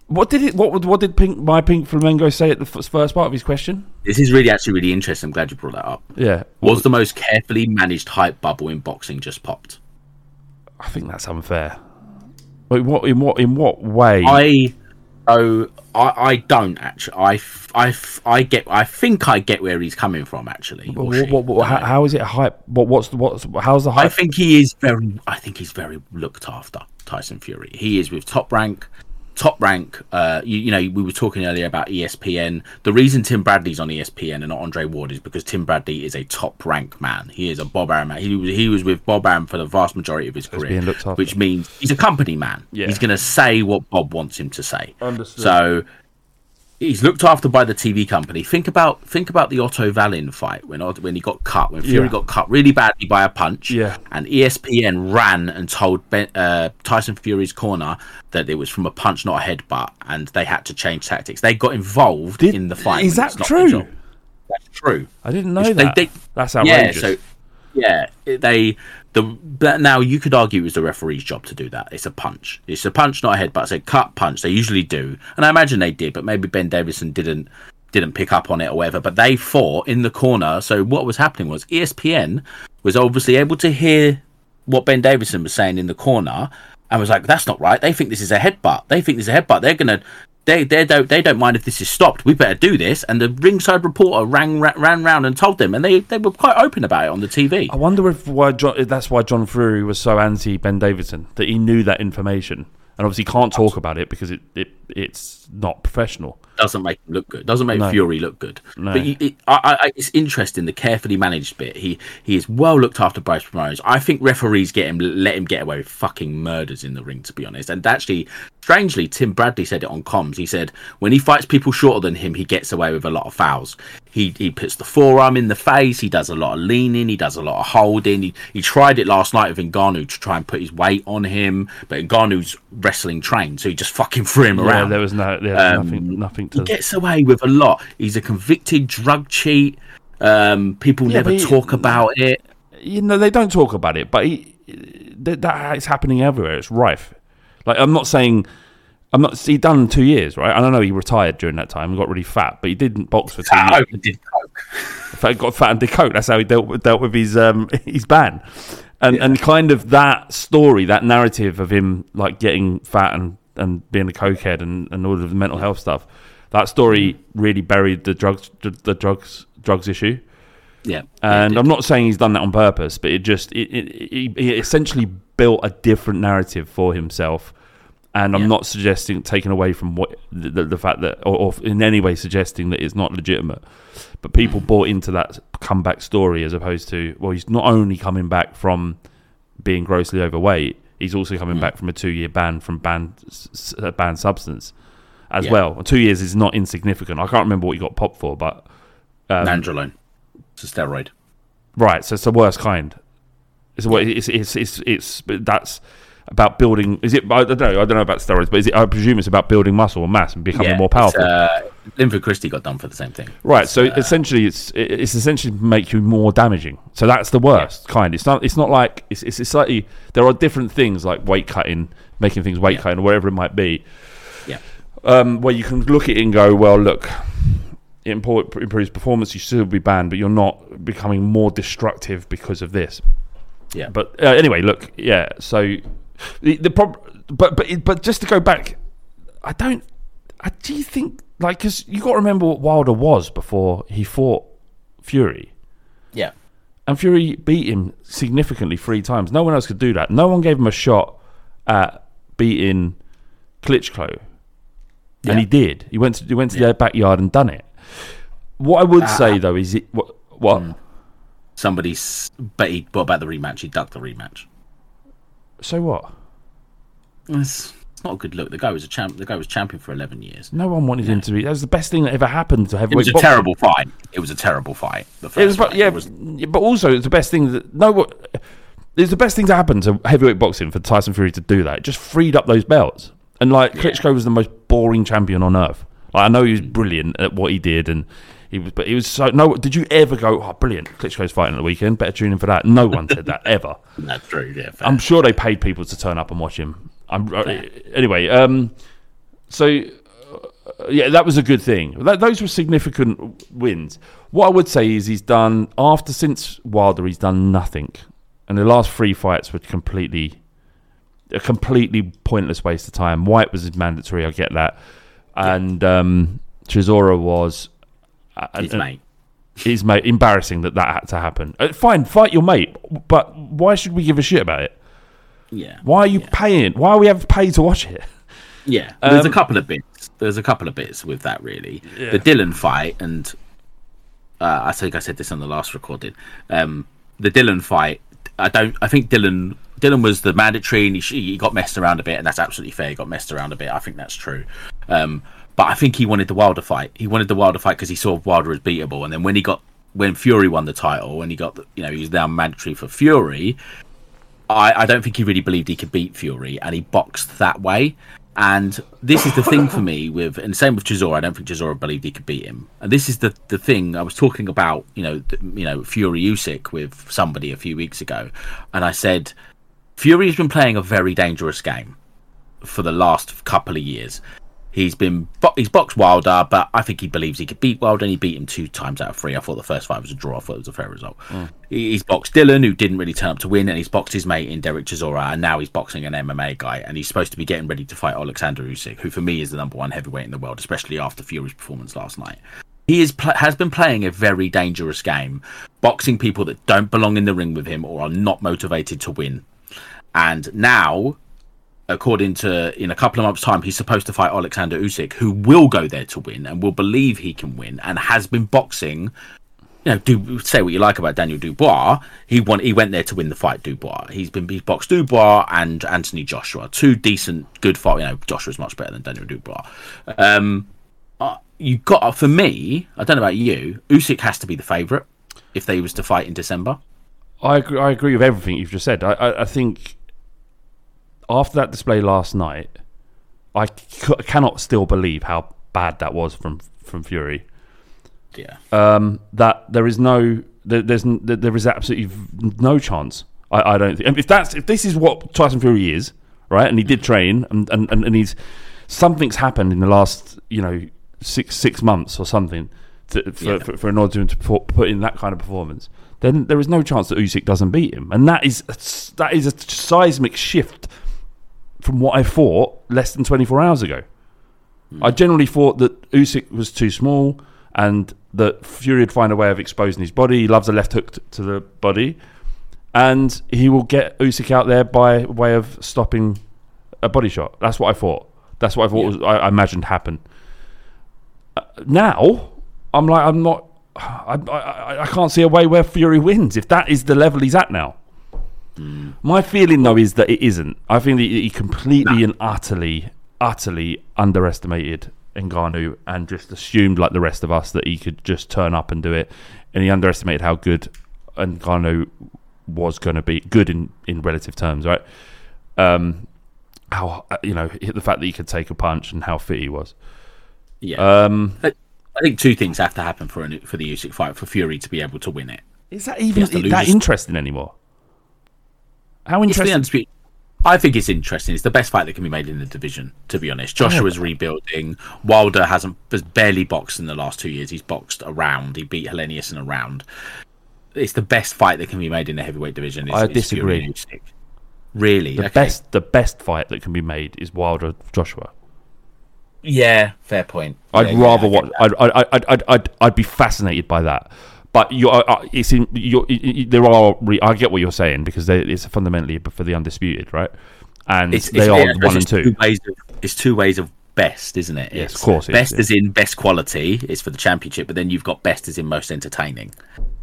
S2: What did it? What would- what did Pink my Pink Flamingo say at the f- first part of his question?
S1: This is really actually really interesting. I'm glad you brought that up.
S2: Yeah.
S1: Was the most carefully managed hype bubble in boxing just popped?
S2: I think that's unfair. Wait, what in what in what way?
S1: I oh I, I don't actually. I, I, I get. I think I get where he's coming from. Actually,
S2: What-
S1: she.
S2: what- what- how, how is it hype? What what's the what's how's the hype?
S1: I think he is very. I think he's very looked after. Tyson Fury. He is with top rank. Top rank. Uh, you, you know, we were talking earlier about ESPN. The reason Tim Bradley's on ESPN and not Andre Ward is because Tim Bradley is a top rank man. He is a Bob Arum man. He was he was with Bob Arum for the vast majority of his
S2: being
S1: career,
S2: looked after.
S1: which means he's a company man.
S2: Yeah.
S1: He's going to say what Bob wants him to say.
S2: Understood.
S1: So he's looked after by the TV company. Think about think about the Otto Wallin fight when when he got cut when Fury
S2: Yeah.
S1: got cut really badly by a punch.
S2: Yeah.
S1: And ESPN ran and told ben, uh, Tyson Fury's corner that it was from a punch, not a headbutt, and they had to change tactics. They got involved in the fight.
S2: is that
S1: it's not their
S2: true?
S1: That's true.
S2: I didn't know
S1: It's-
S2: that.
S1: they-
S2: That's
S1: Yeah,
S2: outrageous.
S1: so yeah, they the now you could argue it was the referee's job to do that. It's a punch. It's a punch, not a headbutt. It's a cut punch. They usually do, and I imagine they did, but maybe Ben Davison didn't didn't pick up on it or whatever. But they fought in the corner. So what was happening was ESPN was obviously able to hear what Ben Davison was saying in the corner and was like, "That's not right. They think this is a headbutt. They think this is a headbutt. They're gonna." They, they don't they don't mind if this is stopped. We better do this. And the ringside reporter ran ra- ran round and told them, and they, they were quite open about it on the TV.
S2: I wonder if why John, if that's why John Fury was so anti Ben Davison that he knew that information and obviously can't talk about it because it, it it's not professional.
S1: doesn't make him look good. Doesn't make
S2: No.
S1: Fury look good.
S2: No.
S1: But you, it, I, I, it's interesting the carefully managed bit. He he is well looked after by his promoters. I think referees get him let him get away with fucking murders in the ring. To be honest, and actually, strangely, Tim Bradley said it on comms. He said when he fights people shorter than him, he gets away with a lot of fouls. He he puts the forearm in the face. He does a lot of leaning. He does a lot of holding. He, he tried it last night with Ngannou to try and put his weight on him, but Ngannou's wrestling trained, so he just fucking threw him
S2: Yeah,
S1: around.
S2: there was no there was
S1: Um,
S2: nothing nothing
S1: He gets away with a lot. He's a convicted drug cheat. Um, people
S2: Yeah,
S1: never talk about it.
S2: you know they don't talk about it, but he, that, that is happening everywhere. It's rife. Like I'm not saying. I'm not. He done two years, right? I don't know. He retired during that time. and got really fat, but he didn't box for two
S1: I
S2: years.
S1: he did coke.
S2: Fat- got fat and did coke. That's how he dealt with, dealt with his um his ban, and and kind of that story, that narrative of him like getting fat and and being a cokehead and and all of the mental health stuff. That story really buried the drugs the, drugs drugs issue.
S1: Yeah,
S2: and I'm not saying he's done that on purpose, but it just it, it, it, he essentially built a different narrative for himself. And I'm not suggesting taking away from what the, the, the fact that, or, or in any way suggesting that it's not legitimate. But people bought into that comeback story as opposed to, well, he's not only coming back from being grossly overweight, he's also coming back from a two year ban from banned uh, banned substance as
S1: Yeah.
S2: well. Two years is not insignificant. I can't remember what he got popped for, but um,
S1: Nandrolone. It's a steroid.
S2: Right, so it's the worst kind. It's a, it's, it's it's it's but that's about building. Is it? I don't know. I don't know about steroids, but is it? I presume it's about building muscle and mass and becoming
S1: Yeah,
S2: more powerful.
S1: Uh, Linford Christie got done for the same thing.
S2: right. So essentially, it's it's essentially make you more damaging. So that's the worst kind. It's not. It's not like it's it's, it's slightly. There are different things like weight cutting, making things weight cutting, or whatever it might be.
S1: Yeah.
S2: Um, where you can look at it and go, well, look, it improves performance. You still be banned, but you're not becoming more destructive because of this.
S1: Yeah.
S2: But uh, anyway, look, yeah. So the the prob- but but but just to go back, I don't. I do you think like because you got to remember what Wilder was before he fought Fury.
S1: Yeah.
S2: And Fury beat him significantly three times. No one else could do that. No one gave him a shot at beating Klitschko,
S1: Yeah.
S2: and he did. He went to he went to their backyard and done it. What I would
S1: Uh,
S2: say though is it what what
S1: Somebody's, but he, what about the rematch? He ducked the rematch.
S2: so what?
S1: It's, not a good look. The guy was a champ. The guy was champion for eleven years.
S2: No one wanted him to be. That was the best thing that ever happened to heavyweight.
S1: It was a
S2: boxing.
S1: terrible fight. It was a terrible fight. The first
S2: It was, but
S1: fight.
S2: yeah,
S1: It was-
S2: but also it's the best thing that no. what- It's the best thing to happen to heavyweight boxing for Tyson Fury to do that. It just freed up those belts, and like Klitschko was the most boring champion on earth. Like, I know he was brilliant at what he did, and he was, but he was so no. Did you ever go? Oh, brilliant! Klitschko's fighting at the weekend. Better tune in for that. No one said that ever.
S1: That's true. Yeah, fair.
S2: I'm sure they paid people to turn up and watch him. I'm uh, anyway. Um, so uh, yeah, that was a good thing. That, those were significant wins. What I would say is he's done after since Wilder, he's done nothing, and the last three fights were completely a completely pointless waste of time. Whyte was mandatory, I get that, and um, Chisora was
S1: His
S2: uh,
S1: mate.
S2: His mate. Embarrassing that that had to happen. Uh, fine, fight your mate, but why should we give a shit about it?
S1: Yeah.
S2: Why are you paying? Why are we have paid to watch it?
S1: Yeah, there's a
S2: Um,
S1: couple of bits. There's a couple of bits with that really.
S2: Yeah.
S1: The Dillian fight, and uh, I think I said this on the last recording. Um, the Dillian fight. I don't. I think Dillian. Dillian was the mandatory, and he, he got messed around a bit, and that's absolutely fair. He got messed around a bit. I think that's true. Um, but I think he wanted the Wilder fight. He wanted the Wilder fight because he saw Wilder as beatable, and then when he got when Fury won the title, and he got the, you know he was now mandatory for Fury. I, I don't think he really believed he could beat Fury, and he boxed that way. And this is the thing for me with, and same with Chisora. I don't think Chisora believed he could beat him. And this is the the thing I was talking about. You know, th- you know Fury Usyk with somebody a few weeks ago, and I said Fury has been playing a very dangerous game for the last couple of years. He's been he's boxed Wilder, but I think he believes he could beat Wilder, and he beat him two times out of three. I thought the first fight was a draw. I thought it was a fair result. Hmm. He- He's boxed Dillian, who didn't really turn up to win, and he's boxed his mate in Derek Chisora, and now he's boxing an MMA guy, and he's supposed to be getting ready to fight Alexander Usyk, who for me is the number one heavyweight in the world, especially after Fury's performance last night. He is pl- has been playing a very dangerous game, boxing people that don't belong in the ring with him or are not motivated to win. And now according to in a couple of months' time, he's supposed to fight Alexander Usyk, who will go there to win and will believe he can win, and has been boxing. You know, do say what you like about Daniel Dubois. He won. He went there to win the fight. Dubois. He's been he's boxed Dubois and Anthony Joshua, two decent, good fight. You know, Joshua's much better than Daniel Dubois. Um, uh, you got for me. I don't know about you. Usyk has to be the favourite if they was to fight in December.
S2: I agree, I agree with everything you've just said. I, I, I think after that display last night, I c- cannot still believe how bad that was from from Fury.
S1: Yeah.
S2: Um, that there is no there, there's there is absolutely no chance. I, I don't think and if that's if this is what Tyson Fury is, right? And he did train, and and, and, and he's something's happened in the last you know six six months or something to, for,
S1: Yeah.
S2: for, for in order to put, put in that kind of performance. Then there is no chance that Usyk doesn't beat him, and that is a, that is a seismic shift from what I thought less than 24 hours ago. I generally thought that Usyk was too small and that Fury would find a way of exposing his body. He loves a left hook t- to the body. And he will get Usyk out there by way of stopping a body shot. That's what I thought. That's what I thought was, I, I imagined happened. Uh, now, I'm like, I'm not. I, I, I can't see a way where Fury wins if that is the level he's at now. My feeling, though, is that it isn't. I think that he completely and utterly, utterly underestimated Ngannou and just assumed, like the rest of us, that he could just turn up and do it. And he underestimated how good Ngannou was going to be, good in, in relative terms, right? Um, how you know the fact that he could take a punch and how fit he was.
S1: Yeah.
S2: Um,
S1: I, think two things have to happen for an, for the Usyk fight for Fury to be able to win it.
S2: Is that even that interesting anymore? How
S1: It's
S2: interesting?
S1: undisputed- I think it's interesting. It's the best fight that can be made in the division, to be honest. Joshua's rebuilding. Wilder hasn't has barely boxed in the last two years. He's boxed around. He beat Helenius in a round. It's the best fight that can be made in the heavyweight division. Is,
S2: I
S1: is
S2: disagree.
S1: Really?
S2: The
S1: Okay.
S2: best, the best fight that can be made is Wilder Joshua.
S1: Yeah, fair point.
S2: I'd
S1: Yeah, yeah,
S2: rather
S1: I
S2: watch. I'd, I'd, I'd, I'd, I'd, I'd be fascinated by that. But you're, uh, it's in. You're, there are. Re, I get what you're saying because they, it's fundamentally for the undisputed, right? And
S1: it's,
S2: they
S1: it's,
S2: are
S1: yeah,
S2: one and
S1: it's
S2: two.
S1: ways of, it's two ways of best, isn't it?
S2: Yes,
S1: It's
S2: of course it is,
S1: Best
S2: yeah.
S1: as in best quality is for the championship, but then you've got best as in most entertaining,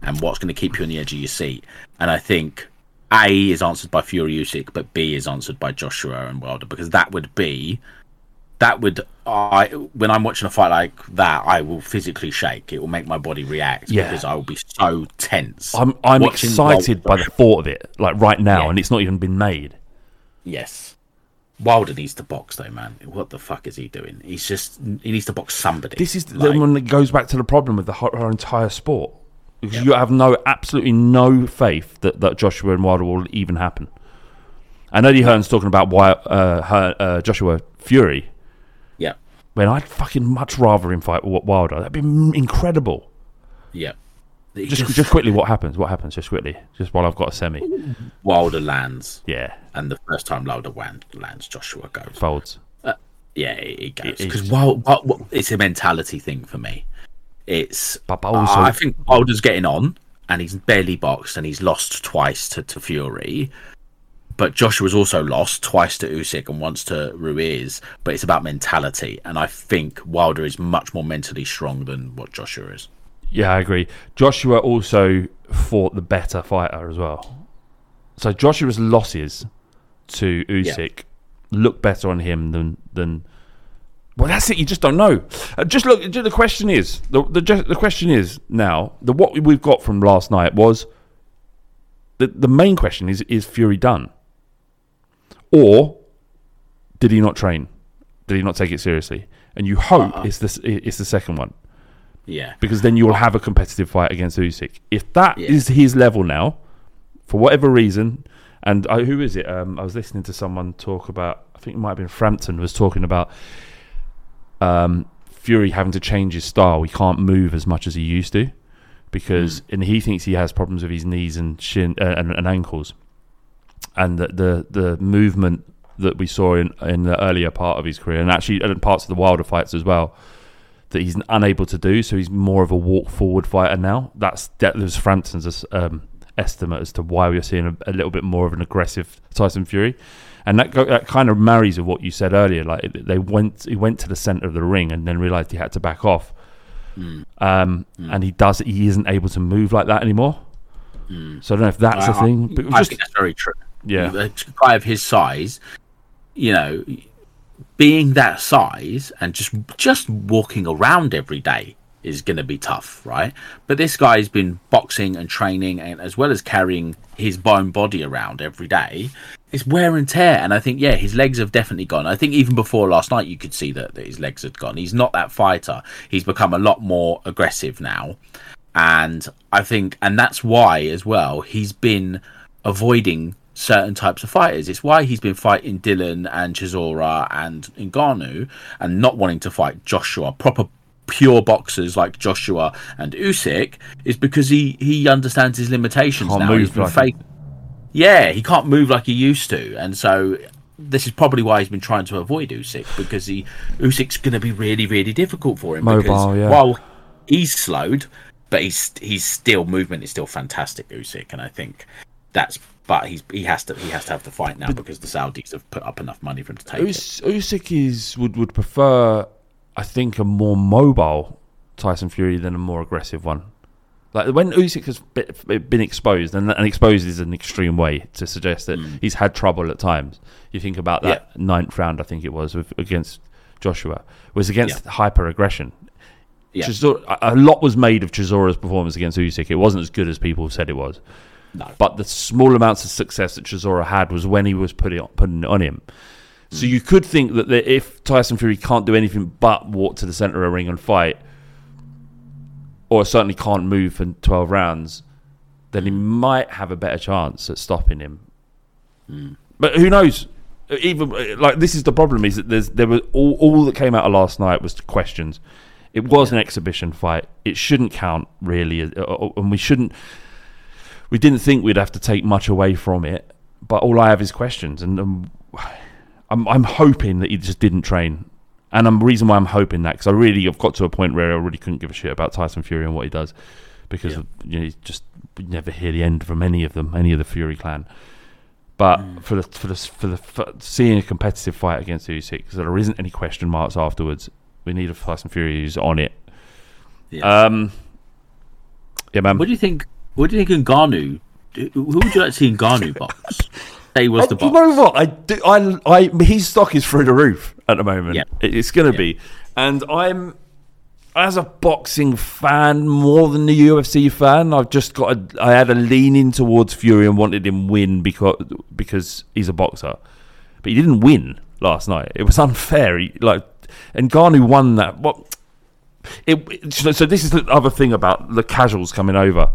S1: and what's going to keep you on the edge of your seat. And I think A is answered by Fury Usyk, but B is answered by Joshua and Wilder because that would be that would I when I'm watching a fight like that, I will physically shake. It will make my body react
S2: Yeah.
S1: because I will be so tense.
S2: I'm I'm
S1: Watching
S2: excited by the thought of it, like right now,
S1: Yeah.
S2: and it's not even been made.
S1: Yes. Wilder needs to box though, man. What the fuck is he doing? He's just he needs to box somebody.
S2: This is
S1: Like,
S2: the one that goes back to the problem with the whole, our entire sport. Because you have no, absolutely no faith that, that Joshua and Wilder will even happen. And Eddie Hearn's talking about why uh, Hearn- uh, Joshua Fury. When I'd fucking much rather him fight Wilder. That'd be incredible.
S1: Yeah.
S2: Just,
S1: just-
S2: just quickly, what happens? What happens? Just quickly, just while I've got a semi.
S1: Wilder lands.
S2: Yeah.
S1: And the first time Wilder lands, Joshua goes.
S2: Folds.
S1: Uh, yeah, he he goes because
S2: it's-
S1: while, while, while- it's a mentality thing for me. It's
S2: But- but also-
S1: I think Wilder's getting on, and he's barely boxed, and he's lost twice to, to Fury. But Joshua's also lost twice to Usyk and once to Ruiz. But it's about mentality, and I think Wilder is much more mentally strong than what Joshua is.
S2: Yeah, I agree. Joshua also fought the better fighter as well. So Joshua's losses to Usyk look better on him than than. Well, that's it. You just don't know. Uh, just look. The question is the the, the question is now the what we've got from last night was the the main question is is Fury done, or did he not train? Did he not take it seriously? And you hope
S1: Uh-uh.
S2: it's the it's the second one
S1: Yeah,
S2: because then you'll have a competitive fight against Usyk. If that is his level now, for whatever reason, and uh, who is it? Um, I was listening to someone talk about. I think it might have been Frampton was talking about um, Fury having to change his style. He can't move as much as he used to because, and he thinks he has problems with his knees and shin uh, and, and ankles, and that the the movement that we saw in in the earlier part of his career, and actually in parts of the Wilder fights as well that he's unable to do. So he's more of a walk forward fighter now. That's that was Frampton's um, estimate as to why we're seeing a, a little bit more of an aggressive Tyson Fury, and that go, that kind of marries with what you said earlier. Like they went, he went to the center of the ring and then realized he had to back off. Um, and he does. He isn't able to move like that anymore. So I don't know if that's
S1: I,
S2: a thing. But
S1: I
S2: just
S1: think that's very true.
S2: Yeah.
S1: a guy of his size, you know, being that size and just just walking around every day is going to be tough, right? But this guy's been boxing and training, and as well as carrying his bone body around every day, it's wear and tear. And I think, yeah, his legs have definitely gone. I think even before last night, you could see that, that his legs had gone. He's not that fighter. He's become a lot more aggressive now. And I think, and that's why as well, he's been avoiding certain types of fighters. It's why he's been fighting Dillian and Chisora and Ngannou and not wanting to fight Joshua, proper pure boxers like Joshua and Usyk, is because he, he understands his limitations
S2: Can't
S1: now. He's been
S2: like-
S1: fake- yeah, he can't move like he used to, and so this is probably why he's been trying to avoid Usyk because he Usyk's going to be really, really difficult for him.
S2: Mobile,
S1: because
S2: yeah.
S1: While he's slowed, but he's he's still movement is still fantastic, Usyk, and I think that's. But he's he has to he has to have the fight now because the Saudis have put up enough money for him to take it.
S2: Usyk is would would prefer, I think, a more mobile Tyson Fury than a more aggressive one. Like when Usyk has been exposed, and, and exposed is an extreme way to suggest that
S1: Mm.
S2: he's had trouble at times. You think about that ninth round, I think it was with, against Joshua, was against hyper aggression.
S1: Yeah.
S2: A lot was made of Chisora's performance against Usyk. It wasn't as good as people said it was.
S1: No.
S2: But the small amounts of success that Chisora had was when he was putting it, putting it on him. So you could think that the, if Tyson Fury can't do anything but walk to the center of a ring and fight, or certainly can't move for 12 rounds, then he might have a better chance at stopping him. But who knows? Even like this is the problem: is that there's there was all all that came out of last night was questions. It was an exhibition fight. It shouldn't count really, uh, uh, and we shouldn't. We didn't think we'd have to take much away from it, but all I have is questions, and um, I'm I'm hoping that he just didn't train, and the reason why I'm hoping that because I really have got to a point where I really couldn't give a shit about Tyson Fury and what he does, because of, you know, you just we never hear the end from any of them, any of the Fury clan. But
S1: Mm.
S2: for the for the for the for seeing a competitive fight against Usyk, so there isn't any question marks afterwards. We need a Tyson Fury who's on it. Um, yeah, man.
S1: What do you think? What do you think in Ngannou? Who would you like to see in Ngannou box? Say he was the
S2: Uh, you
S1: box.
S2: know what? I do. I, I his stock is through the roof at the moment.
S1: Yeah.
S2: It- It's going to be, and I'm as a boxing fan more than the UFC fan. I've just got. A, I had a leaning towards Fury and wanted him win because because he's a boxer, but he didn't win last night. It was unfair. He, like and Ngannou won that. What? It, it- so so this is the other thing about the casuals coming over.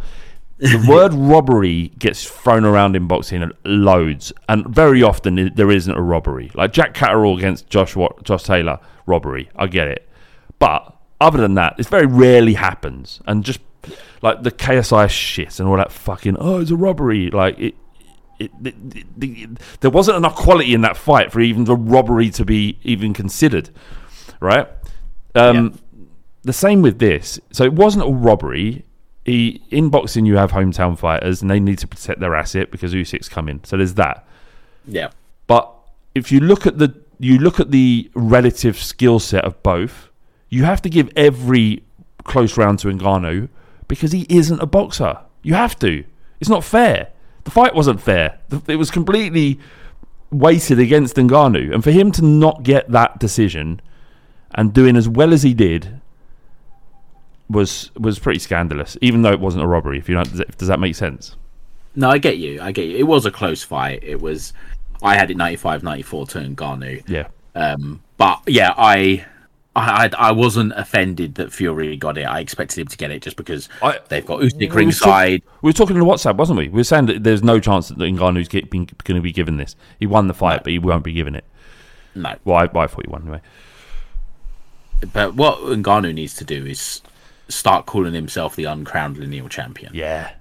S2: The word robbery gets thrown around in boxing loads, and very often there isn't a robbery. Like Jack Catterall against Josh Josh Taylor, robbery. I get it, but other than that, it very rarely happens. And just like the KSI shit and all that fucking oh, it's a robbery. Like it, it, it, it- it- there wasn't enough quality in that fight for even the robbery to be even considered, right? Um, The same with this. So it wasn't a robbery. He, in boxing, you have hometown fighters, and they need to protect their asset because Usyk's coming. So there's that.
S1: Yeah.
S2: But if you look at the you look at the relative skill set of both, you have to give every close round to Ngannou because he isn't a boxer. You have to. It's not fair. The fight wasn't fair. It was completely weighted against Ngannou, and for him to not get that decision and doing as well as he did was was pretty scandalous. Even though it wasn't a robbery. If you don't, does that make sense?
S1: No, I get you. I get you. It was a close fight. It was. I had it 95-94 to Ngannou.
S2: Yeah.
S1: Um, but yeah, I, I, I, I wasn't offended that Fury got it. I expected him to get it just because they've got Usyk
S2: We
S1: ringside.
S2: talk- we were talking on WhatsApp, wasn't we? We were saying that there's no chance that Ngannou's going to be given this. He won the fight, but he won't be given it.
S1: No.
S2: Well, I, I thought he won anyway.
S1: But what Ngannou needs to do is start calling himself the uncrowned lineal champion.
S2: Yeah,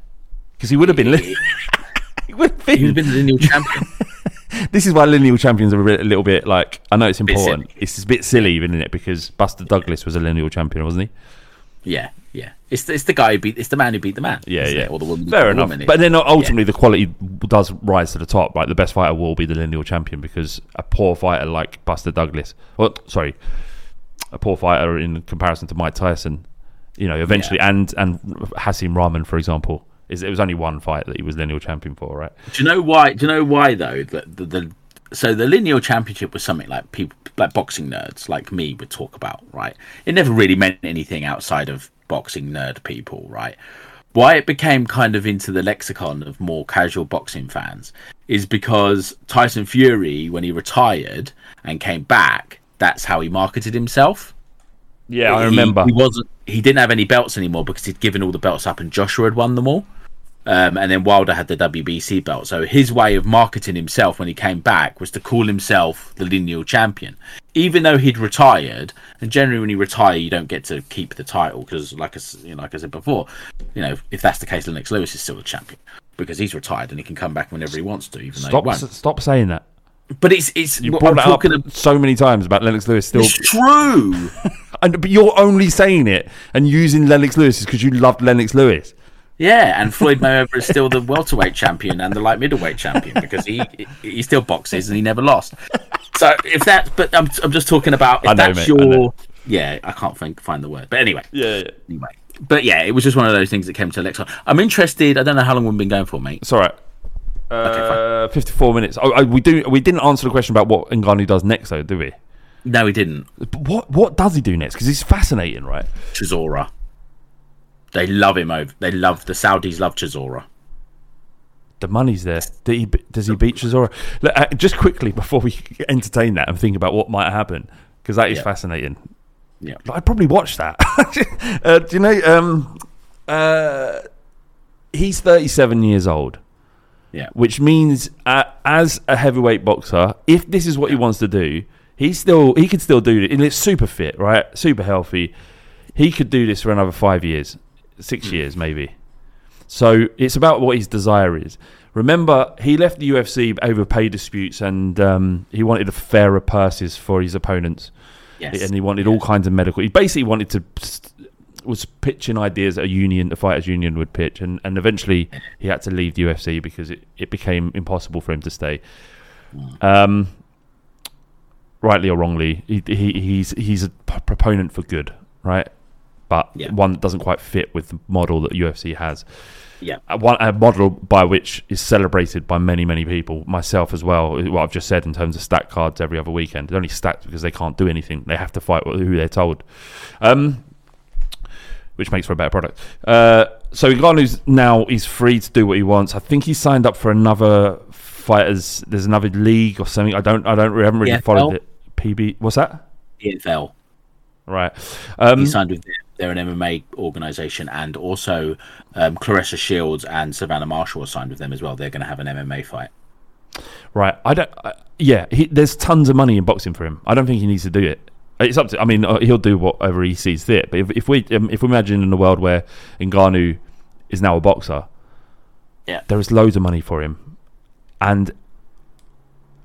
S2: because he would have been. Li- he would have been.
S1: He would have been the lineal champion.
S2: this is why lineal champions are a, bit, a little bit like. I know it's
S1: Bit
S2: important. It's a bit silly, even isn't it? Because Buster Douglas was a lineal champion, wasn't he?
S1: Yeah, yeah. It's the, it's the guy who beat. It's the man who beat the man.
S2: Yeah, yeah.
S1: it? Or the woman.
S2: Fair enough.
S1: woman.
S2: But then ultimately, the quality does rise to the top. Like the best fighter will be the lineal champion because a poor fighter like Buster Douglas, well, sorry, a poor fighter in comparison to Mike Tyson, you know, eventually, and and Hasim Rahman, for example, is it was only one fight that he was lineal champion for, right?
S1: Do you know why? Do you know why though? That the, the so the lineal championship was something like people like boxing nerds like me would talk about, right? It never really meant anything outside of boxing nerd people, right? Why it became kind of into the lexicon of more casual boxing fans is because Tyson Fury, when he retired and came back, that's how he marketed himself.
S2: Yeah, I remember.
S1: He wasn't. He didn't have any belts anymore because he'd given all the belts up, and Joshua had won them all. Um, and then Wilder had the WBC belt. So his way of marketing himself when he came back was to call himself the lineal champion, even though he'd retired. And generally, when you retire, you don't get to keep the title because, like I, you know, like I said before, you know, if that's the case, Lennox Lewis is still the champion because he's retired and he can come back whenever he wants to, even though
S2: Stop,
S1: he won't.
S2: stop saying that.
S1: But it's it's
S2: You brought
S1: I'm talking
S2: up so many times about Lennox Lewis. Still,
S1: It's true.
S2: and but you're only saying it and using Lennox Lewis because you loved Lennox Lewis.
S1: Yeah, and Floyd Mayweather is still the welterweight champion and the light middleweight champion because he he still boxes and he never lost. So if that, but I'm I'm just talking about if
S2: I know,
S1: that's
S2: mate, I know.
S1: your yeah, I can't think, find the word, but anyway,
S2: Yeah, yeah.
S1: anyway, but yeah, it was just one of those things that came to Lexicon. I'm interested. I don't know how long we've been going for, mate.
S2: It's all right. Uh, 54 minutes. Oh, oh, we do. We didn't answer the question about what Ngannou does next, though, do we?
S1: No, he didn't.
S2: But what What does he do next? Because he's fascinating, right?
S1: Chisora. They love him over. They love the Saudis. Love Chisora.
S2: The money's there. Did he, does he beat Chisora? Look, uh, just quickly before we entertain that and think about what might happen, because that is
S1: Yeah.
S2: fascinating.
S1: Yeah.
S2: I'd probably watch that. uh, do you know? Um, uh, he's 37 years old.
S1: Yeah.
S2: Which means, uh, as a heavyweight boxer, if this is what he wants to do, he's still he could still do it. And it's super fit, right? Super healthy. He could do this for another five years, six years maybe. So it's about what his desire is. Remember, he left the UFC over pay disputes, and um, he wanted a fairer purses for his opponents.
S1: Yes.
S2: And he wanted all kinds of medical. He basically wanted to was pitching ideas that a union, a fighters union, would pitch, and, and eventually he had to leave the UFC because it, it became impossible for him to stay. Um, rightly or wrongly, he, he he's he's a p- proponent for good, right? But one that doesn't quite fit with the model that UFC has.
S1: Yeah.
S2: A, one, a model by which is celebrated by many, many people, myself as well. What I've just said in terms of stack cards every other weekend. They're only stacked because they can't do anything. They have to fight who they're told. Um, which makes for a better product. Uh, so Ngannou's now he's free to do what he wants. I think he signed up for another fighters. There's another league or something. I don't. I don't. I haven't really followed it. PB. What's that?
S1: PFL.
S2: Right. Um,
S1: he signed with they're an MMA organization, and also um, Claressa Shields and Savannah Marshall are signed with them as well. They're going to have an MMA fight.
S2: Right. I don't. I, yeah. He, there's tons of money in boxing for him. I don't think he needs to do it. It's up to. I mean, uh, he'll do whatever he sees fit. But if, if we um, if we imagine in a world where Ngannou is now a boxer,
S1: yeah,
S2: there is loads of money for him, and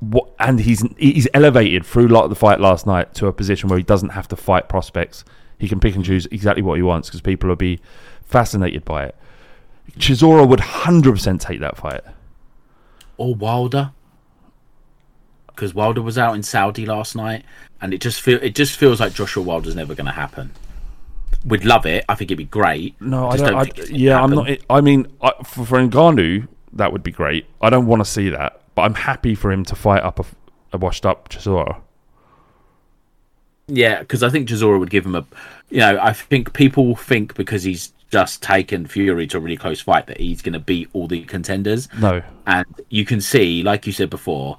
S2: what and he's he's elevated through like the fight last night to a position where he doesn't have to fight prospects. He can pick and choose exactly what he wants because people will be fascinated by it. Chisora would hundred percent take that fight.
S1: Or Wilder, because Wilder was out in Saudi last night, and it just feel it just feels like Joshua Wilder's never going to happen. We'd love it. I think it'd be great.
S2: No, I
S1: Just
S2: don't. I,
S1: think it's gonna
S2: yeah, I'm not. I mean, I, for, for Ngannou, that would be great. I don't want to see that, but I'm happy for him to fight up a, a washed up Chisora.
S1: Yeah, because I think Chisora would give him a. You know, I think people think because he's just taken Fury to a really close fight that he's going to beat all the contenders.
S2: No.
S1: And you can see, like you said before,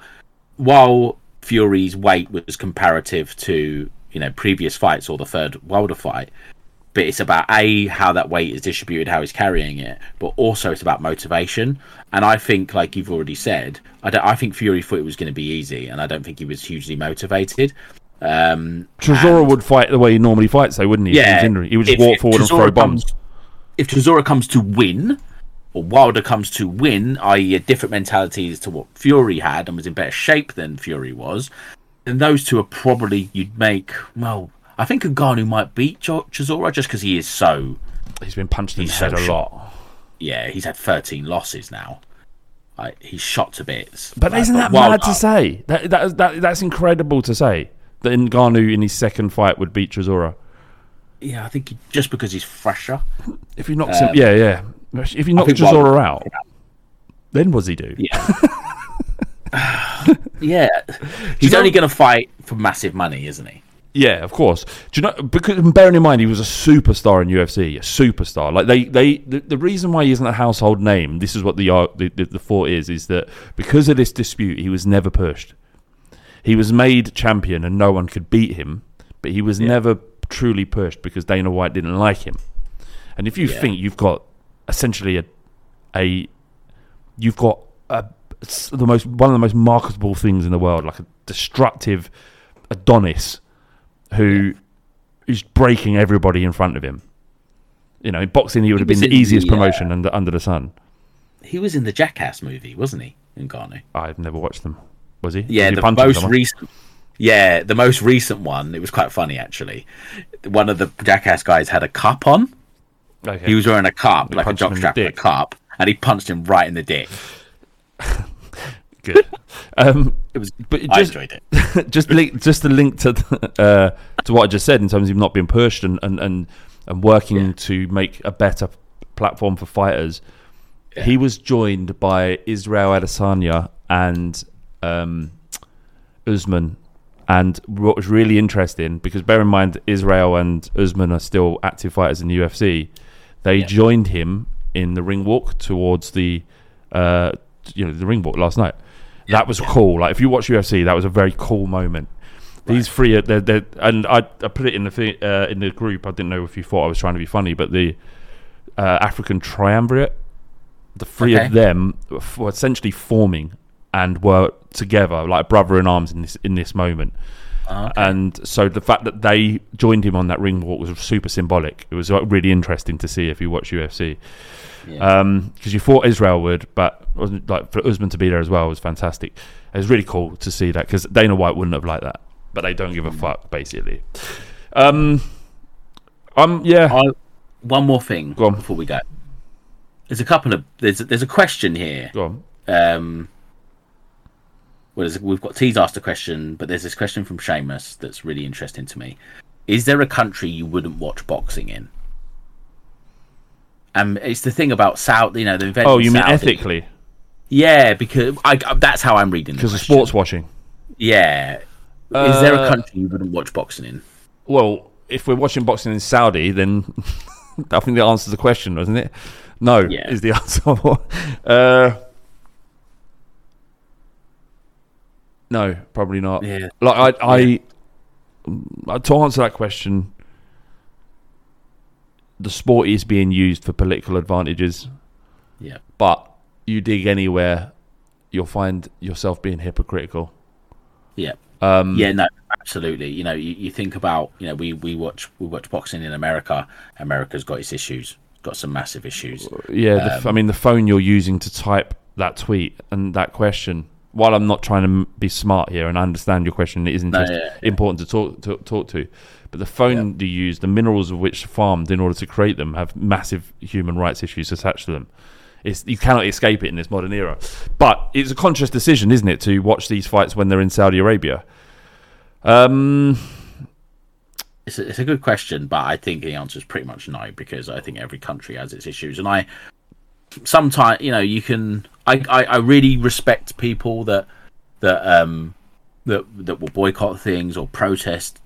S1: while Fury's weight was comparative to you know previous fights or the third Wilder fight, but it's about a how that weight is distributed, how he's carrying it, but also it's about motivation. And I think, like you've already said, I don't. I think Fury thought it was going to be easy, and I don't think he was hugely motivated. Um,
S2: Chisora would fight the way he normally fights, though, wouldn't he? He
S1: yeah,
S2: he would just
S1: if-
S2: walk forward and throw bombs.
S1: comes- if Chisora comes to win, or Wilder comes to win, i.e., a different mentality as to what Fury had and was in better shape than Fury was, then those two are probably you'd make. Well, I think Ngannou might beat Chisora just because he is so.
S2: He's been punched in the head a
S1: shot.
S2: lot.
S1: Yeah, he's had 13 losses now. Like, he's shot to bits.
S2: But
S1: Like,
S2: isn't that mad to say? That, that, that that's incredible to say that Ngannou in his second fight would beat Chisora.
S1: Yeah, I think he, just because he's fresher.
S2: If he knocks
S1: Um,
S2: him, yeah, yeah. If he knocks Chisora out, then what does he do?
S1: Yeah. yeah. He's only going to fight for massive money, isn't he?
S2: Yeah, of course. Do you know? Because bearing in mind he was a superstar in UFC, a superstar. Like they, they, the, the reason why he isn't a household name. This is what the uh, the, the the thought is: is that because of this dispute, he was never pushed. He was made champion, and no one could beat him. But he was never truly pushed because Dana White didn't like him. And if you
S1: Yeah.
S2: think you've got essentially a, a, you've got a, the most one of the most marketable things in the world, like a destructive Adonis who is breaking everybody in front of him. You know, in boxing, he would have been the easiest
S1: the, uh,
S2: promotion under, under the sun.
S1: He was in the Jackass movie, wasn't he? In Ngannou.
S2: I've never watched them. Was he?
S1: Yeah,
S2: Was he
S1: the most
S2: someone?
S1: recent. Yeah, the most recent one. It was quite funny actually. One of the Jackass guys had a cup on.
S2: Okay.
S1: He was wearing a cup,
S2: He
S1: like a
S2: punched him in the
S1: jockstrap, a cup, and he punched him right in the dick.
S2: Good. Um,
S1: It was.
S2: but
S1: I
S2: just,
S1: enjoyed it.
S2: just link, just to link to th- uh, to what I just said in terms of not being pushed and and and, and working to make a better platform for fighters. He was joined by Israel Adesanya and um, Usman. And what was really interesting, because bear in mind, Israel and Usman are still active fighters in the UFC. They joined him in the ring walk towards the, uh, you know, the ring walk last night. That was cool. Like if you watch UFC, that was a very cool moment. These three, are, they're, they're, and I, I put it in the uh, in the group. I didn't know if you thought I was trying to be funny, but the uh, African triumvirate, the three
S1: Okay.
S2: of them were essentially forming and were together like brother in arms in this in this moment.
S1: Ah,
S2: And so the fact that they joined him on that ring walk was super symbolic. It was like, really interesting to see if you watch UFC. Because you thought Israel would, but wasn't like for Usman to be there as well was fantastic. It was really cool to see that because Dana White wouldn't have liked that, but they don't give a fuck basically. Um, um, yeah,
S1: I one more thing before we go. There's a couple of there's there's a question here.
S2: Go on.
S1: Um, well, we've got T's asked a question, but there's this question from Seamus that's really interesting to me. Is there a country you wouldn't watch boxing in? And it's the thing about Saudi, you know, the event.
S2: Oh, you mean ethically?
S1: Yeah, because I, that's how I'm reading.
S2: Because of sports watching.
S1: Yeah. Is there a
S2: Uh,
S1: country you wouldn't watch boxing in?
S2: Well, if we're watching boxing in Saudi, then I think that answers the question, doesn't it? No,
S1: Yeah.
S2: is the answer. uh, no, probably not.
S1: Yeah.
S2: Like I, I, mm, to answer that question, the sport is being used for political advantages.
S1: Yeah.
S2: But you dig anywhere, you'll find yourself being hypocritical.
S1: Yeah.
S2: Um,
S1: yeah, no, absolutely. You know, you, you think about, you know, we, we watch we watch boxing in America. America's got its issues, got some massive issues.
S2: Yeah, the f- I
S1: Um,
S2: mean the phone you're using to type that tweet and that question. While I'm not trying to be smart here and I understand your question, it is
S1: No,
S2: interest-
S1: yeah,
S2: important to talk to, talk to. But the phone you use, the minerals of which are farmed in order to create them, have massive human rights issues attached to them. It's, you cannot escape it in this modern era. But it's a conscious decision, isn't it, to watch these fights when they're in Saudi Arabia? Um,
S1: it's a, it's a good question, but I think the answer is pretty much no because I think every country has its issues, and I sometimes you know you can I, I, I really respect people that that um that that will boycott things or protest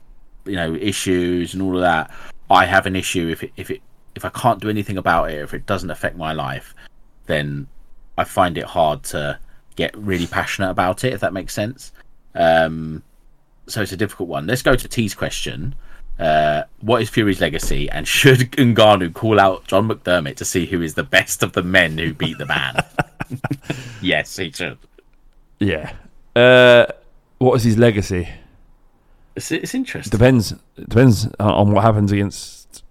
S1: you know issues and all of that. I have an issue if it, if it if I can't do anything about it if it doesn't affect my life, then I find it hard to get really passionate about it if that makes sense. Um, so it's a difficult one. Let's go to T's question. Uh, what is Fury's legacy, and should Ngannou call out John McDermott to see who is the best of the men who beat the man? yes, he should.
S2: yeah. Uh, what is his legacy?
S1: It's, it's interesting.
S2: Depends. Depends on- what happens against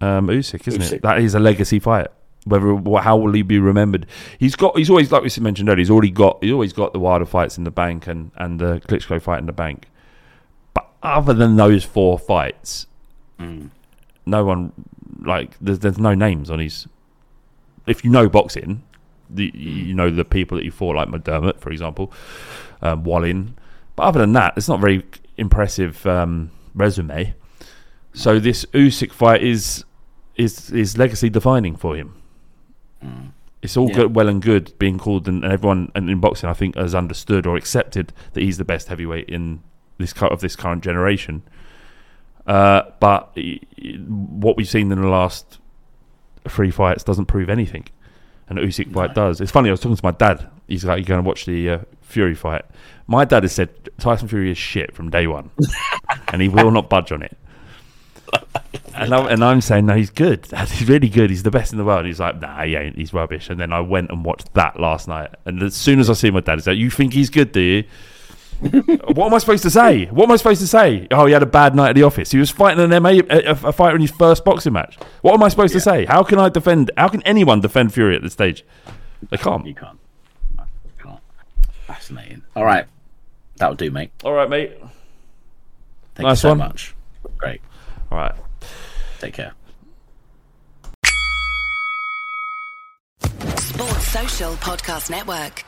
S2: um, Usyk, isn't
S1: Usyk.
S2: it? That is a legacy fight. Whether how will he be remembered? He's got. He's always like we mentioned earlier. He's already got. He's always got the Wilder fights in the bank and and the Klitschko fight in the bank. Other than those four fights,
S1: Mm.
S2: no one like there's there's no names on his. If you know boxing, the you know the people that you fought like McDermott, for example, um, Wallin. But other than that, it's not very impressive um, resume. So this Usyk fight is is is legacy defining for him. It's all
S1: Yeah.
S2: good, well and good being called, and, and everyone and in boxing, I think, has understood or accepted that he's the best heavyweight in this of this current generation. Uh, but what we've seen in the last three fights doesn't prove anything, and Usyk fight does. It's funny. I was talking to my dad. He's like, "You're going to watch the uh, Fury fight." My dad has said Tyson Fury is shit from day one, and he will not budge on it. And I'm, and I'm saying, no, he's good. He's really good. He's the best in the world. He's like, nah, he ain't. He's rubbish. And then I went and watched that last night. And as soon as I see my dad, he's like, you think he's good, do you? What am I supposed to say? What am I supposed to say? Oh, he had a bad night at the office. He was fighting an MA, a, a fighter in his first boxing match. What am I supposed to say? How can I defend? How can anyone defend Fury at this stage? They can't.
S1: You can't. can't. Fascinating. All right, that'll do, mate.
S2: All right, mate.
S1: Thank
S2: Nice
S1: you so
S2: one.
S1: much. Great.
S2: All right.
S1: Take care.
S8: Sports Social Podcast Network.